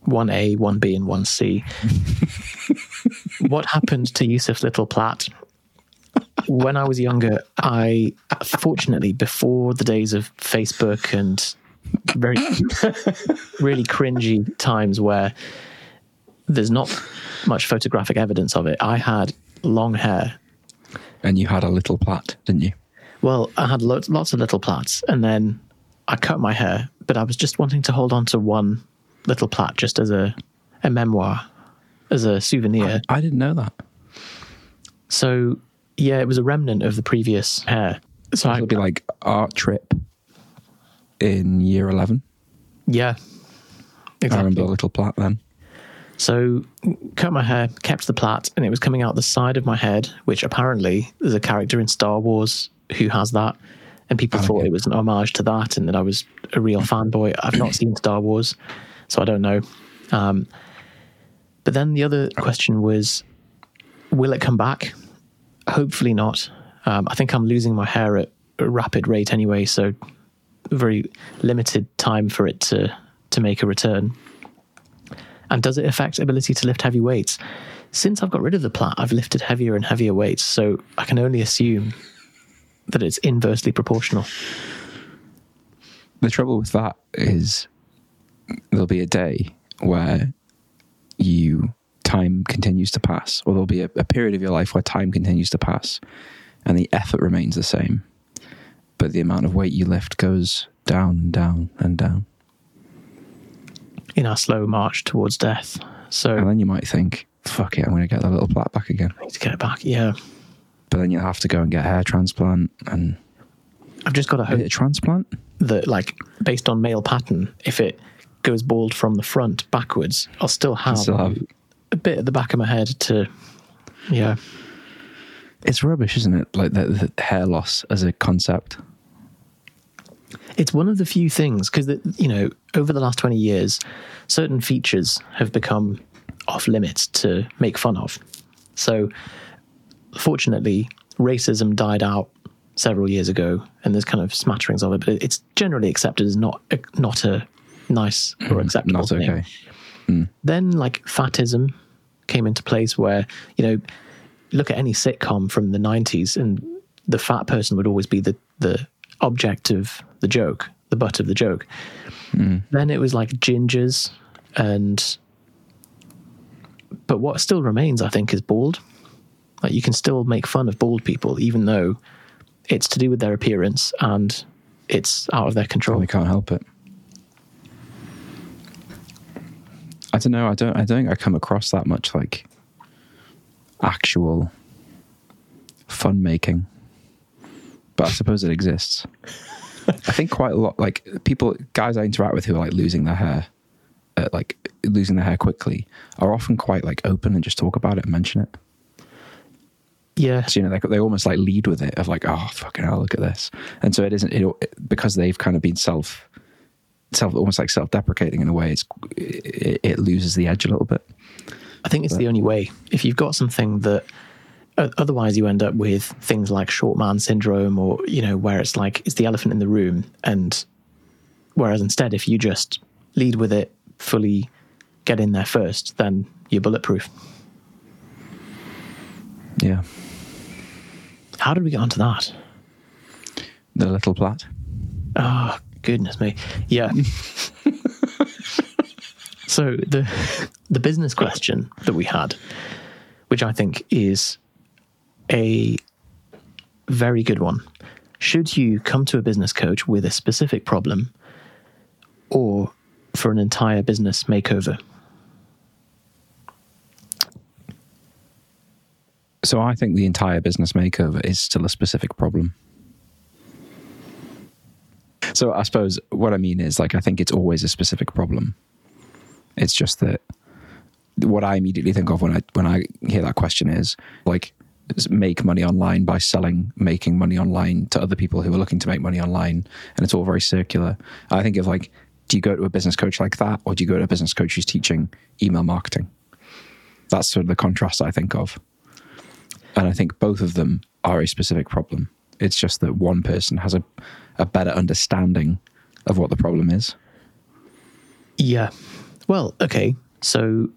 One A, one B, and one C. what happened to Yusuf's Little Platt? When I was younger, I fortunately before the days of Facebook and very really cringy times where there's not much photographic evidence of it. I had long hair And you had a little plait, didn't you? well, I had lots, lots of little plaits, and then I cut my hair. But I was just wanting to hold on to one little plait, just as a a memoir, as a souvenir. I didn't know that. So yeah, it was a remnant of the previous hair. So It'll be like art trip in year 11. yeah, I remember exactly. a little plat then. So cut my hair, kept the plait, and it was coming out the side of my head, which apparently there's a character in Star Wars who has that. And people Oh, thought it was an homage to that and that I was a real fanboy. I've not seen Star Wars, so I don't know. Um, but then the other question was will it come back? Hopefully not. Um, I think I'm losing my hair at a rapid rate anyway, so very limited time for it to, to make a return. And does it affect ability to lift heavy weights? Since I've got rid of the plait, I've lifted heavier and heavier weights, so I can only assume that it's inversely proportional. The trouble with that is there'll be a day where you time continues to pass, or there'll be a, a period of your life where time continues to pass and the effort remains the same, but the amount of weight you lift goes down and down and down. in our slow march towards death. So And then you might think, fuck it, I'm going to get that little plat back again. need to get it back. Yeah. But then you'll have to go and get a hair transplant and I've just got is hope a transplant? that, like, based on male pattern, if it goes bald from the front backwards, I'll still have, Still have a bit at the back of my head to, yeah. it's rubbish, isn't it? Like the, the hair loss as a concept. It's one of the few things because, you know, over the last 20 years, certain features have become off limits to make fun of. So, fortunately, racism died out several years ago, and there's kind of smatterings of it, but it's generally accepted as not a, not a nice or mm, acceptable Not thing. Then, like fatism came into place, where you know, look at any sitcom from the '90s, and the fat person would always be the the object of the joke, the butt of the joke. Then it was like gingers, and but what still remains, I think, is bald. Like you can still make fun of bald people, even though it's to do with their appearance and it's out of their control. Probably can't help it. I don't know. I don't. I don't think I come across that much like actual fun making, but I suppose it exists. I think quite a lot. Like people, guys I interact with who are like losing their hair, uh, like losing their hair quickly, are often quite like open and just talk about it and mention it. Yeah, So, you know, they, they almost like lead with it of like, oh, fucking hell, look at this. And so it isn't, it, because they've kind of been self, self, almost like self deprecating in a way, it's, it, it loses the edge a little bit. I think it's the only way. If you've got something that otherwise you end up with things like short man syndrome or, you know, where it's like it's the elephant in the room. And whereas instead, if you just lead with it, fully get in there first, then you're bulletproof. Yeah. How did we get onto that? The little plat. Oh, goodness me. Yeah. so the the business question that we had, which I think is a very good one. Should you come to a business coach with a specific problem or for an entire business makeover? So I think the entire business makeover is still a specific problem. So I suppose what I mean is like I think it's always a specific problem. It's just that what I immediately think of when I when I hear that question is like make money online by selling making money online to other people who are looking to make money online and it's all very circular. I think of like do you go to a business coach like that or do you go to a business coach who's teaching email marketing? That's sort of the contrast I think of. And I think both of them are a specific problem. It's just that one person has a, a better understanding of what the problem is. Yeah. Well, okay. So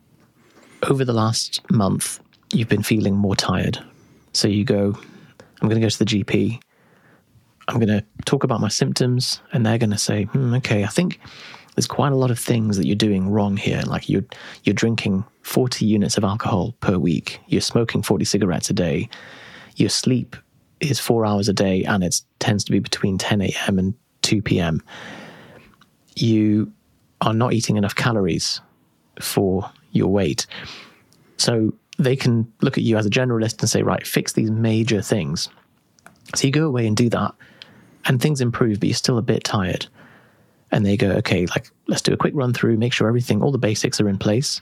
over the last month, you've been feeling more tired. So you go, I'm going to go to the GP. I'm going to talk about my symptoms, and they're going to say, hmm, okay, I think there's quite a lot of things that you're doing wrong here. Like you're you're drinking 40 units of alcohol per week. You're smoking 40 cigarettes a day. Your sleep is four hours a day, and it tends to be between 10 a.m. and 2 p.m. You are not eating enough calories for your weight. So they can look at you as a generalist and say, right, fix these major things. So you go away and do that, and things improve, but you're still a bit tired. And they go, okay, like, let's do a quick run through, make sure everything, all the basics are in place.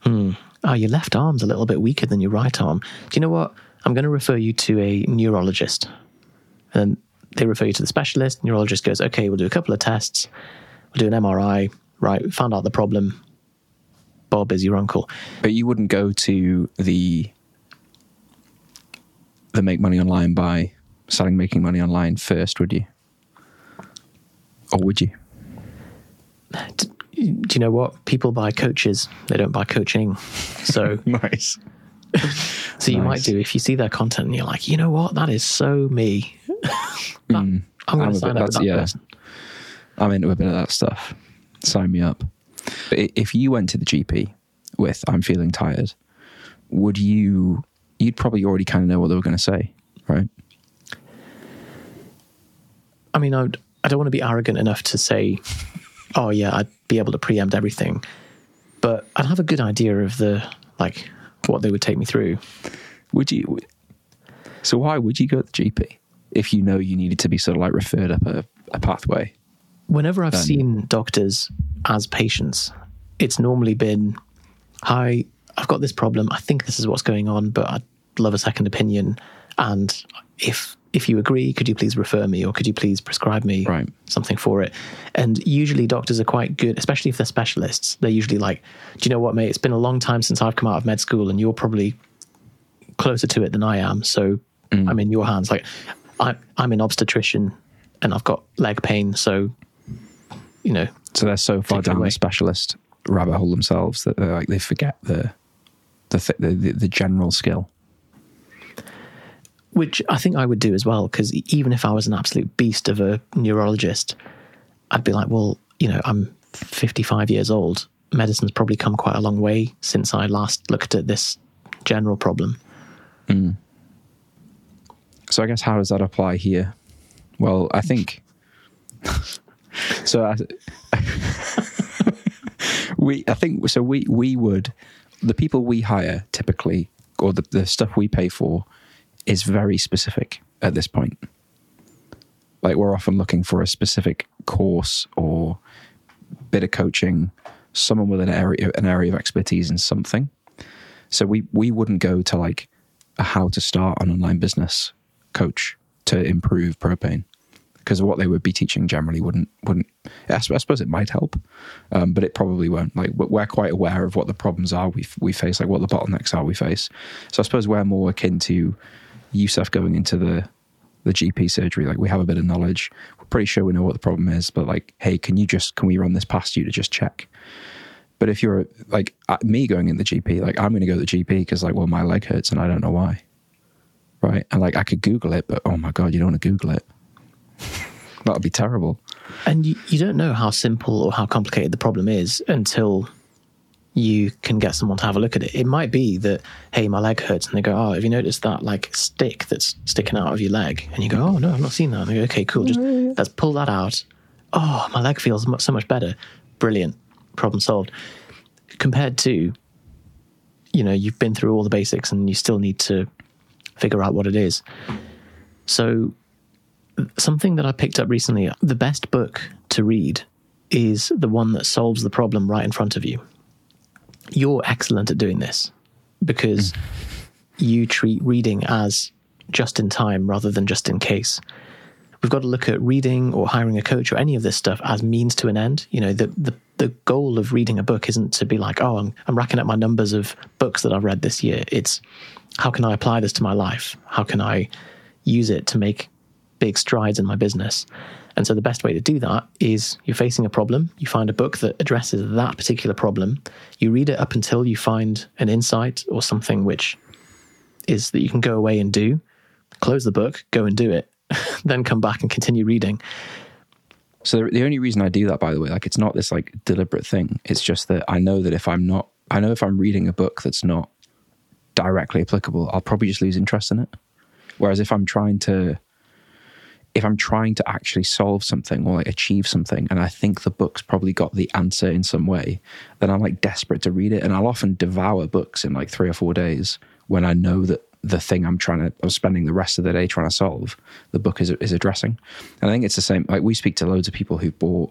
Hmm. Oh, your left arm's a little bit weaker than your right arm. Do you know what? I'm going to refer you to a neurologist. And they refer you to the specialist. Neurologist goes, okay, we'll do a couple of tests. We'll do an MRI. Right, we found out the problem. Bob is your uncle. But you wouldn't go to the the make money online by selling making money online first, would you? Or would you? Do you know what? People buy coaches, they don't buy coaching. So nice. So you Nice. might do if you see their content and you're like, you know what, that is so me. That- mm. I'm I'm going to sign bit- up that yeah. person. I'm into a bit of that stuff. Sign me up. But if you went to the GP with "I'm feeling tired," would you? You'd probably already kind of know what they were going to say, right? I mean, I, would, I don't want to be arrogant enough to say, oh yeah, I'd be able to preempt everything, but I'd have a good idea of the like what they would take me through. Would you? So why would you go to the GP if you know you needed to be sort of like referred up a, a pathway? Whenever I've seen doctors as patients, it's normally been, "Hi, I've got this problem. I think this is what's going on, but I'd love a second opinion. And if if you agree, could you please refer me, or could you please prescribe me Right. something for it?" And usually, doctors are quite good, especially if they're specialists. They're usually like, "Do you know what, mate? It's been a long time since I've come out of med school, and you're probably closer to it than I am. So mm. I'm in your hands. Like, I, I'm an obstetrician, and I've got leg pain, so." You know, So they're so far down away. the specialist rabbit hole themselves that they're like they forget the the th- the, the, the general skill. Which I think I would do as well. Because even if I was an absolute beast of a neurologist, I'd be like, well, you know, I'm 55 years old. Medicine's probably come quite a long way since I last looked at this general problem. Mm. So I guess how does that apply here? Well, I think so. I, we, I think so. We we would the people we hire typically, or the, the stuff we pay for, is very specific at this point. Like we're often looking for a specific course or bit of coaching, someone with an area an area of expertise in something. So we we wouldn't go to like a how to start an online business coach to improve propane because what they would be teaching generally wouldn't wouldn't I suppose it might help um, but it probably won't like we- we're quite aware of what the problems are we we face like what the bottlenecks are we face so I suppose we're more akin to Yusuf going into the the GP surgery like we have a bit of knowledge we're pretty sure we know what the problem is but like hey can you just can we run this past you to just check but if you're like uh, me going in the GP like I'm going to go to the GP because like well my leg hurts and I don't know why right? And like I could Google it, but oh my god, you don't want to Google it. that would be terrible. And you, you don't know how simple or how complicated the problem is until you can get someone to have a look at it. It might be that, hey, my leg hurts, and they go, oh, have you noticed that like stick that's sticking out of your leg? And you go, oh no, I've not seen that. And they go, okay, cool, just mm-hmm. let's pull that out. Oh, my leg feels so much better. Brilliant, problem solved. Compared to, you know, you've been through all the basics and you still need to figure out what it is. So, something that I picked up recently, the best book to read is the one that solves the problem right in front of you you're excellent at doing this because you treat reading as just in time rather than just in case. We've got to look at reading or hiring a coach or any of this stuff as means to an end. You know, the the, the goal of reading a book isn't to be like, oh, I'm, I'm racking up my numbers of books that I've read this year. It's how can I apply this to my life? How can I use it to make big strides in my business? And so the best way to do that is you're facing a problem, you find a book that addresses that particular problem, you read it up until you find an insight or something which is that you can go away and do, close the book, go and do it, then come back and continue reading. So the only reason I do that, by the way, like it's not this like deliberate thing. It's just that I know that if I'm not, I know if I'm reading a book that's not directly applicable, I'll probably just lose interest in it. Whereas if I'm trying to if I'm trying to actually solve something or like achieve something, and I think the book's probably got the answer in some way, then I'm like desperate to read it. And I'll often devour books in like three or four days when I know that the thing I'm trying to, I'm spending the rest of the day trying to solve, the book is, is addressing. And I think it's the same. Like we speak to loads of people who've bought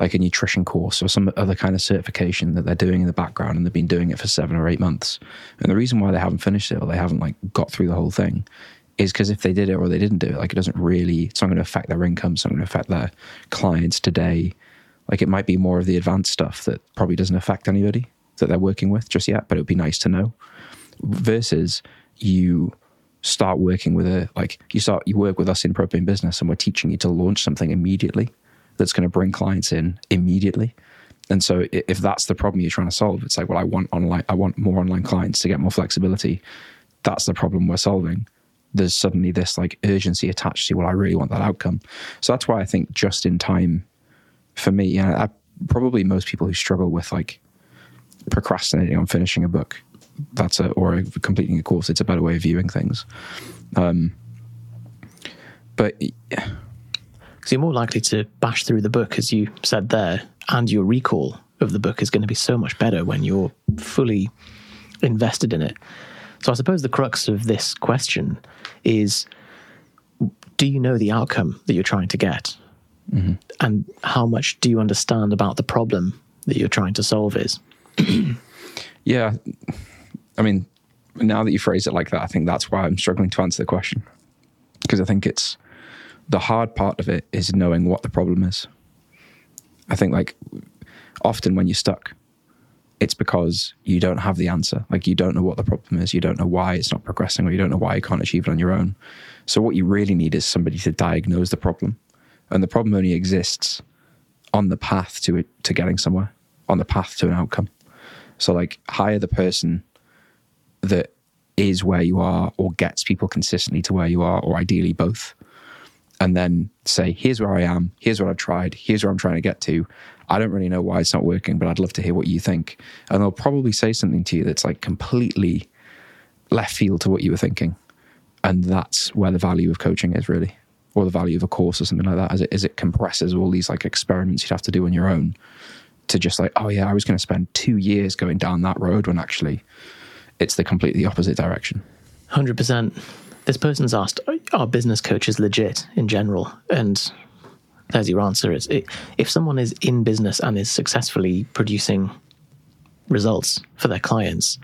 like a nutrition course or some other kind of certification that they're doing in the background and they've been doing it for seven or eight months. And the reason why they haven't finished it or they haven't like got through the whole thing is because if they did it or they didn't do it, like it doesn't really, it's not going to affect their income, it's not going to affect their clients today. Like it might be more of the advanced stuff that probably doesn't affect anybody that they're working with just yet, but it would be nice to know. Versus you start working with a, like you start, you work with us in propane business and we're teaching you to launch something immediately that's going to bring clients in immediately. And so if that's the problem you're trying to solve, it's like, well, I want online, I want more online clients to get more flexibility. That's the problem we're solving there's suddenly this like urgency attached to well i really want that outcome so that's why i think just in time for me you know I, probably most people who struggle with like procrastinating on finishing a book that's a or completing a course it's a better way of viewing things um but yeah. So you're more likely to bash through the book, as you said there, and your recall of the book is going to be so much better when you're fully invested in it. So I suppose the crux of this question is do you know the outcome that you're trying to get? Mm-hmm. And how much do you understand about the problem that you're trying to solve is? yeah. I mean, now that you phrase it like that, I think that's why I'm struggling to answer the question. Because I think it's the hard part of it is knowing what the problem is. I think, like, often when you're stuck, it's because you don't have the answer. Like you don't know what the problem is, you don't know why it's not progressing, or you don't know why you can't achieve it on your own. So what you really need is somebody to diagnose the problem, and the problem only exists on the path to it to getting somewhere, on the path to an outcome. So like hire the person that is where you are, or gets people consistently to where you are, or ideally both. And then say, here's where I am, here's what I've tried, here's where I'm trying to get to I don't really know why it's not working, but I'd love to hear what you think. And they'll probably say something to you that's like completely left field to what you were thinking. And that's where the value of coaching is really, or the value of a course or something like that, as it, as it compresses all these like experiments you'd have to do on your own to just like, oh yeah, I was going to spend two years going down that road when actually it's the completely opposite direction. 100%. This person's asked, are business coaches legit in general? And there's your answer. It's, it, if someone is in business and is successfully producing results for their clients,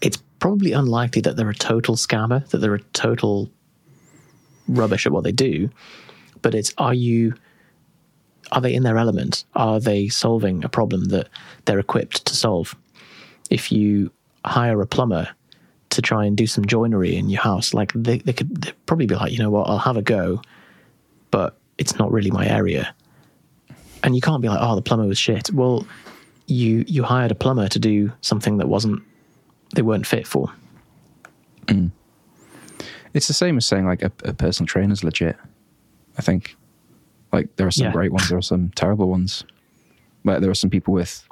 it's probably unlikely that they're a total scammer, that they're a total rubbish at what they do. But it's are you are they in their element? Are they solving a problem that they're equipped to solve? If you hire a plumber to try and do some joinery in your house, like they, they could probably be like, you know what, I'll have a go, but it's not really my area. And you can't be like, oh, the plumber was shit. Well, you you hired a plumber to do something that wasn't they weren't fit for. Mm. It's the same as saying like a, a personal trainer's legit. I think like there are some yeah. great ones, there are some terrible ones. Like there are some people with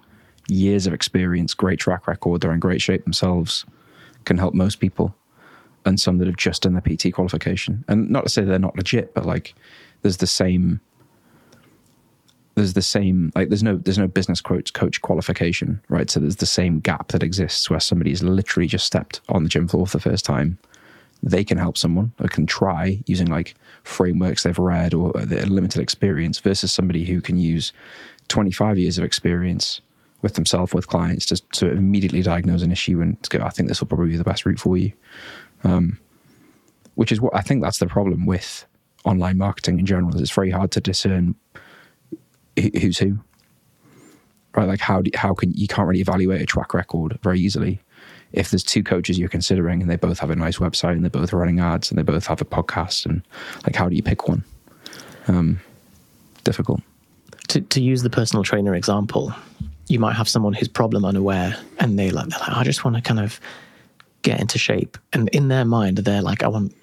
years of experience, great track record, they're in great shape themselves, can help most people, and some that have just done their PT qualification. And not to say they're not legit, but like there's the same there's the same like there's no there's no business coach coach qualification right? So there's the same gap that exists where somebody's literally just stepped on the gym floor for the first time. They can help someone or can try using like frameworks they've read or their limited experience versus somebody who can use 25 years of experience with themselves with clients to, to immediately diagnose an issue and go i think this will probably be the best route for you. Um, which is what i think that's the problem with online marketing in general it's very hard to discern who's who. Right like how do, how can you can't really evaluate a track record very easily. If there's two coaches you're considering and they both have a nice website and they're both running ads and they both have a podcast and like how do you pick one? Um, difficult. To, to use the personal trainer example you might have someone who's problem unaware and they like, they're like i just want to kind of get into shape. And in their mind they're like i want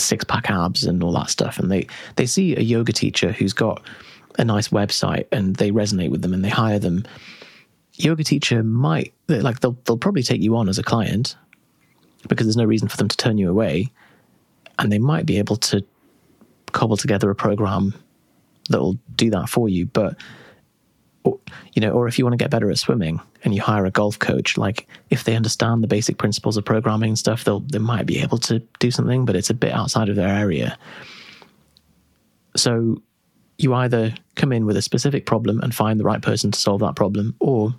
six pack abs and all that stuff. And they they see a yoga teacher who's got a nice website and they resonate with them and they hire them, yoga teacher might like they'll they'll probably take you on as a client because there's no reason for them to turn you away, and they might be able to cobble together a program that will do that for you. But or, you know, or if you want to get better at swimming and you hire a golf coach, like if they understand the basic principles of programming and stuff, they'll they might be able to do something, but it's a bit outside of their area. So you either come in with a specific problem and find the right person to solve that problem, or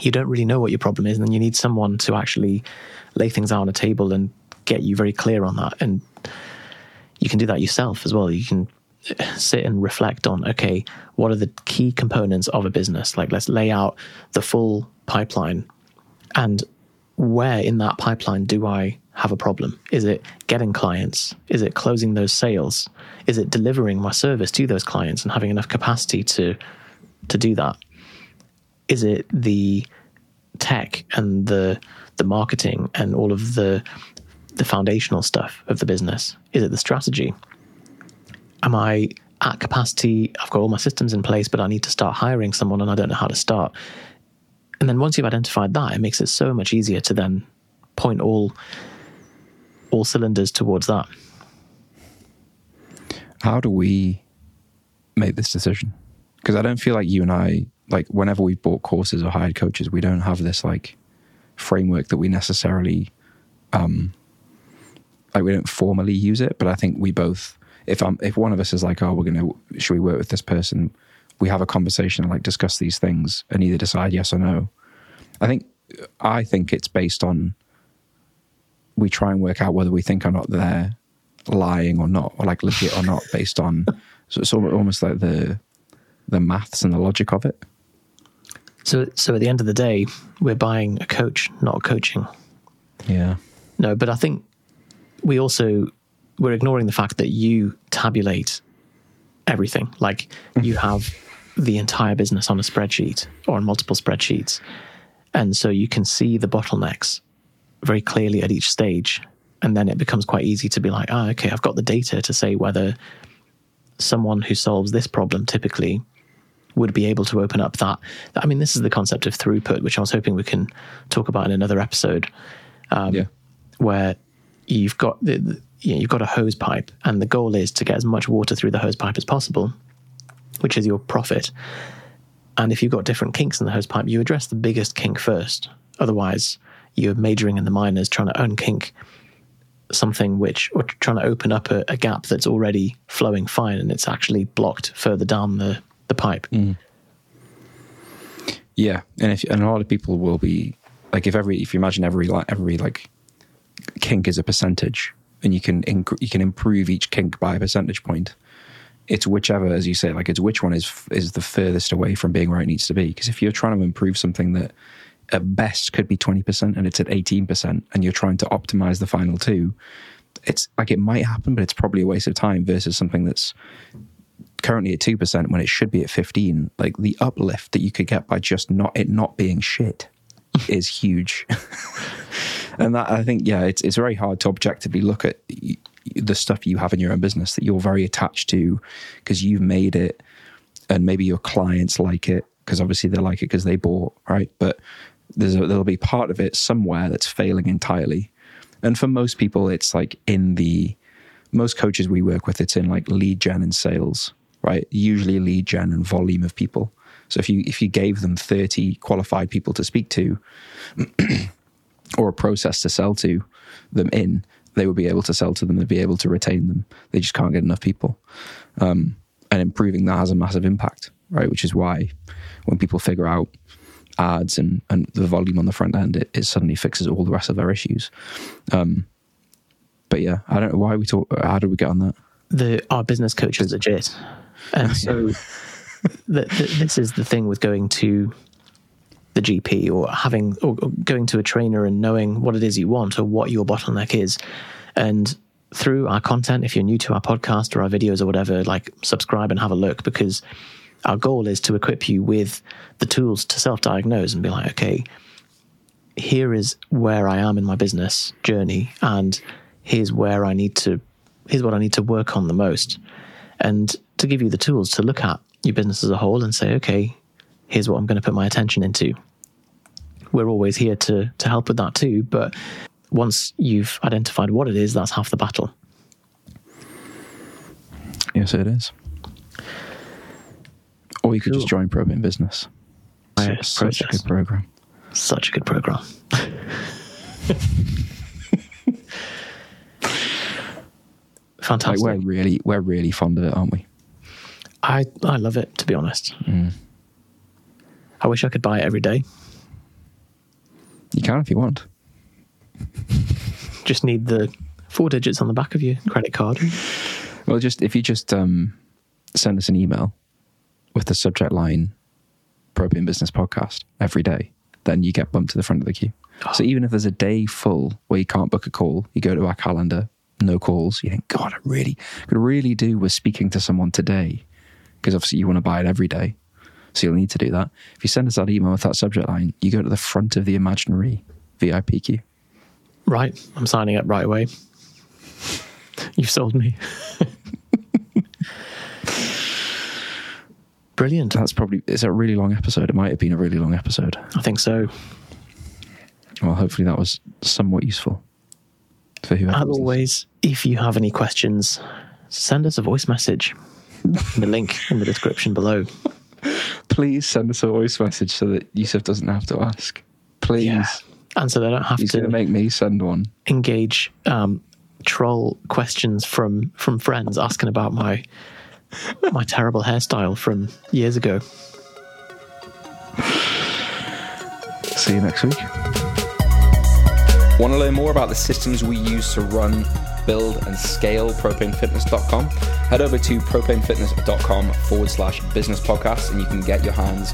you don't really know what your problem is, and then you need someone to actually lay things out on a table and get you very clear on that. And you can do that yourself as well. You can sit and reflect on okay, what are the key components of a business? Like, let's lay out the full pipeline and where in that pipeline do I have a problem? Is it getting clients? Is it closing those sales? Is it delivering my service to those clients and having enough capacity to to do that? Is it the tech and the the marketing and all of the the foundational stuff of the business? Is it the strategy? Am I at capacity? I've got all my systems in place, but I need to start hiring someone and I don't know how to start. And then once you've identified that, it makes it so much easier to then point all all cylinders towards that. How do we make this decision? Because I don't feel like you and I, like whenever we've bought courses or hired coaches, we don't have this like framework that we necessarily, um, like we don't formally use it. But I think we both, if I'm, if one of us is like, oh, we're gonna, should we work with this person? We have a conversation and like discuss these things and either decide yes or no. I think, I think it's based on we try and work out whether we think or not they're lying or not, or like legit or not, based on so it's almost like the the maths and the logic of it. So, so at the end of the day, we're buying a coach, not a coaching. Yeah. No, but I think we also we're ignoring the fact that you tabulate everything. Like you have the entire business on a spreadsheet or on multiple spreadsheets, and so you can see the bottlenecks very clearly at each stage. And then it becomes quite easy to be like, oh, okay, I've got the data to say whether someone who solves this problem typically would be able to open up that. I mean, this is the concept of throughput, which I was hoping we can talk about in another episode, um, yeah. where you've got the, you know, you've got a hose pipe, and the goal is to get as much water through the hose pipe as possible, which is your profit. And if you've got different kinks in the hose pipe, you address the biggest kink first. Otherwise, you're majoring in the minors, trying to unkink something which, or trying to open up a, a, gap that's already flowing fine and it's actually blocked further down the, the pipe. Mm. Yeah. And if, and a lot of people will be like, if every, if you imagine every, like, every like kink is a percentage and you can, inc- you can improve each kink by a percentage point. It's whichever, as you say, like it's which one is is the furthest away from being where it needs to be. Because if you're trying to improve something that at best could be 20% and it's at 18% and you're trying to optimize the final two, it's like it might happen, but it's probably a waste of time versus something that's currently at 2% when it should be at 15. Like the uplift that you could get by just not it not being shit is huge. and that I think, yeah, it's, it's very hard to objectively look at the stuff you have in your own business that you're very attached to because you've made it and maybe your clients like it because obviously they like it because they bought, right? But there's a, there'll be part of it somewhere that's failing entirely. And for most people, it's like in the most coaches we work with, it's in like lead gen and sales, right? Usually lead gen and volume of people. So if you if you gave them 30 qualified people to speak to or a process to sell to them in, they would be able to sell to them, they'd be able to retain them. They just can't get enough people. Um, and improving that has a massive impact, right? Which is why when people figure out ads and, and the volume on the front end, it, it suddenly fixes all the rest of their issues. Um, but yeah, I don't know why we talk. How did we get on that? The our business coach is legit, and so this is the thing with going to the GP or having or, or going to a trainer and knowing what it is you want or what your bottleneck is, and through our content, if you're new to our podcast or our videos or whatever, like subscribe and have a look because our goal is to equip you with the tools to self diagnose and be like, okay, here is where I am in my business journey, and here's where I need to, here's what I need to work on the most. And to give you the tools to look at your business as a whole and say, okay, here's what I'm going to put my attention into. We're always here to to help with that too, but once you've identified what it is, that's half the battle. Yes, it is. Or you could Cool. just join Propane Business. Yeah, Such a good program. Such a good program. Like Fantastic. we're really, we're really fond of it, aren't we? I I love it to be honest. I wish I could buy it every day. You can if you want. Just need the four digits on the back of your credit card. Well, just if you just um, send us an email with the subject line "Propane Business Podcast" every day, then you get bumped to the front of the queue. So even if there's a day full where you can't book a call, you go to our calendar, no calls. You think, God, I really could really do with speaking to someone today, because obviously you want to buy it every day, so you'll need to do that. If you send us that email with that subject line, you go to the front of the imaginary VIP queue. Right, I'm signing up right away. You've sold me. Brilliant. That's probably it's a really long episode. It might have been a really long episode. I think so. Well, hopefully that was somewhat useful for whoever. As always, if you have any questions, send us a voice message. The link in the description below. please send us a voice message so that Yusuf doesn't have to ask. Please, And so they don't have he's to to make me send one. engage um, troll questions from from friends asking about my my terrible hairstyle from years ago. See you next week. Want to learn more about the systems we use to run, build, and scale propanefitness.com? Head over to propanefitness.com forward slash business podcast and you can get your hands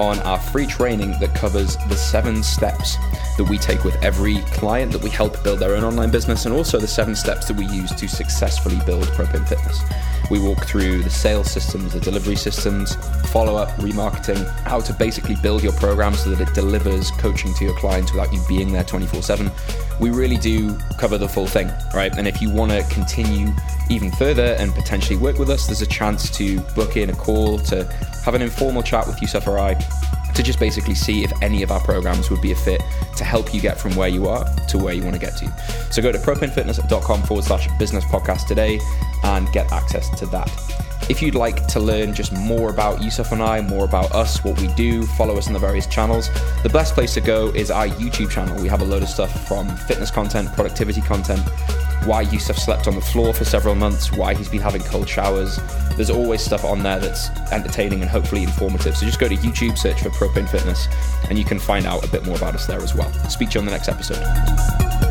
on our free training that covers the seven steps that we take with every client that we help build their own online business and also the seven steps that we use to successfully build Propane Fitness. We walk through the sales systems, the delivery systems, follow up, remarketing, how to basically build your program so that it delivers coaching to your clients without you being there 24 7. We really do cover the full thing, right? And if you want to continue even further and potentially work with us, there's a chance to book in a call to have an informal chat with Yusuf or I to just basically see if any of our programs would be a fit to help you get from where you are to where you want to get to. So go to propanefitness.com forward slash business podcast today and get access to that. If you'd like to learn just more about Yusuf and I, more about us, what we do, follow us on the various channels, the best place to go is our YouTube channel. We have a load of stuff from fitness content, productivity content, why Yusuf slept on the floor for several months, why he's been having cold showers. There's always stuff on there that's entertaining and hopefully informative. So just go to YouTube, search for Propane Fitness, and you can find out a bit more about us there as well. Speak to you on the next episode.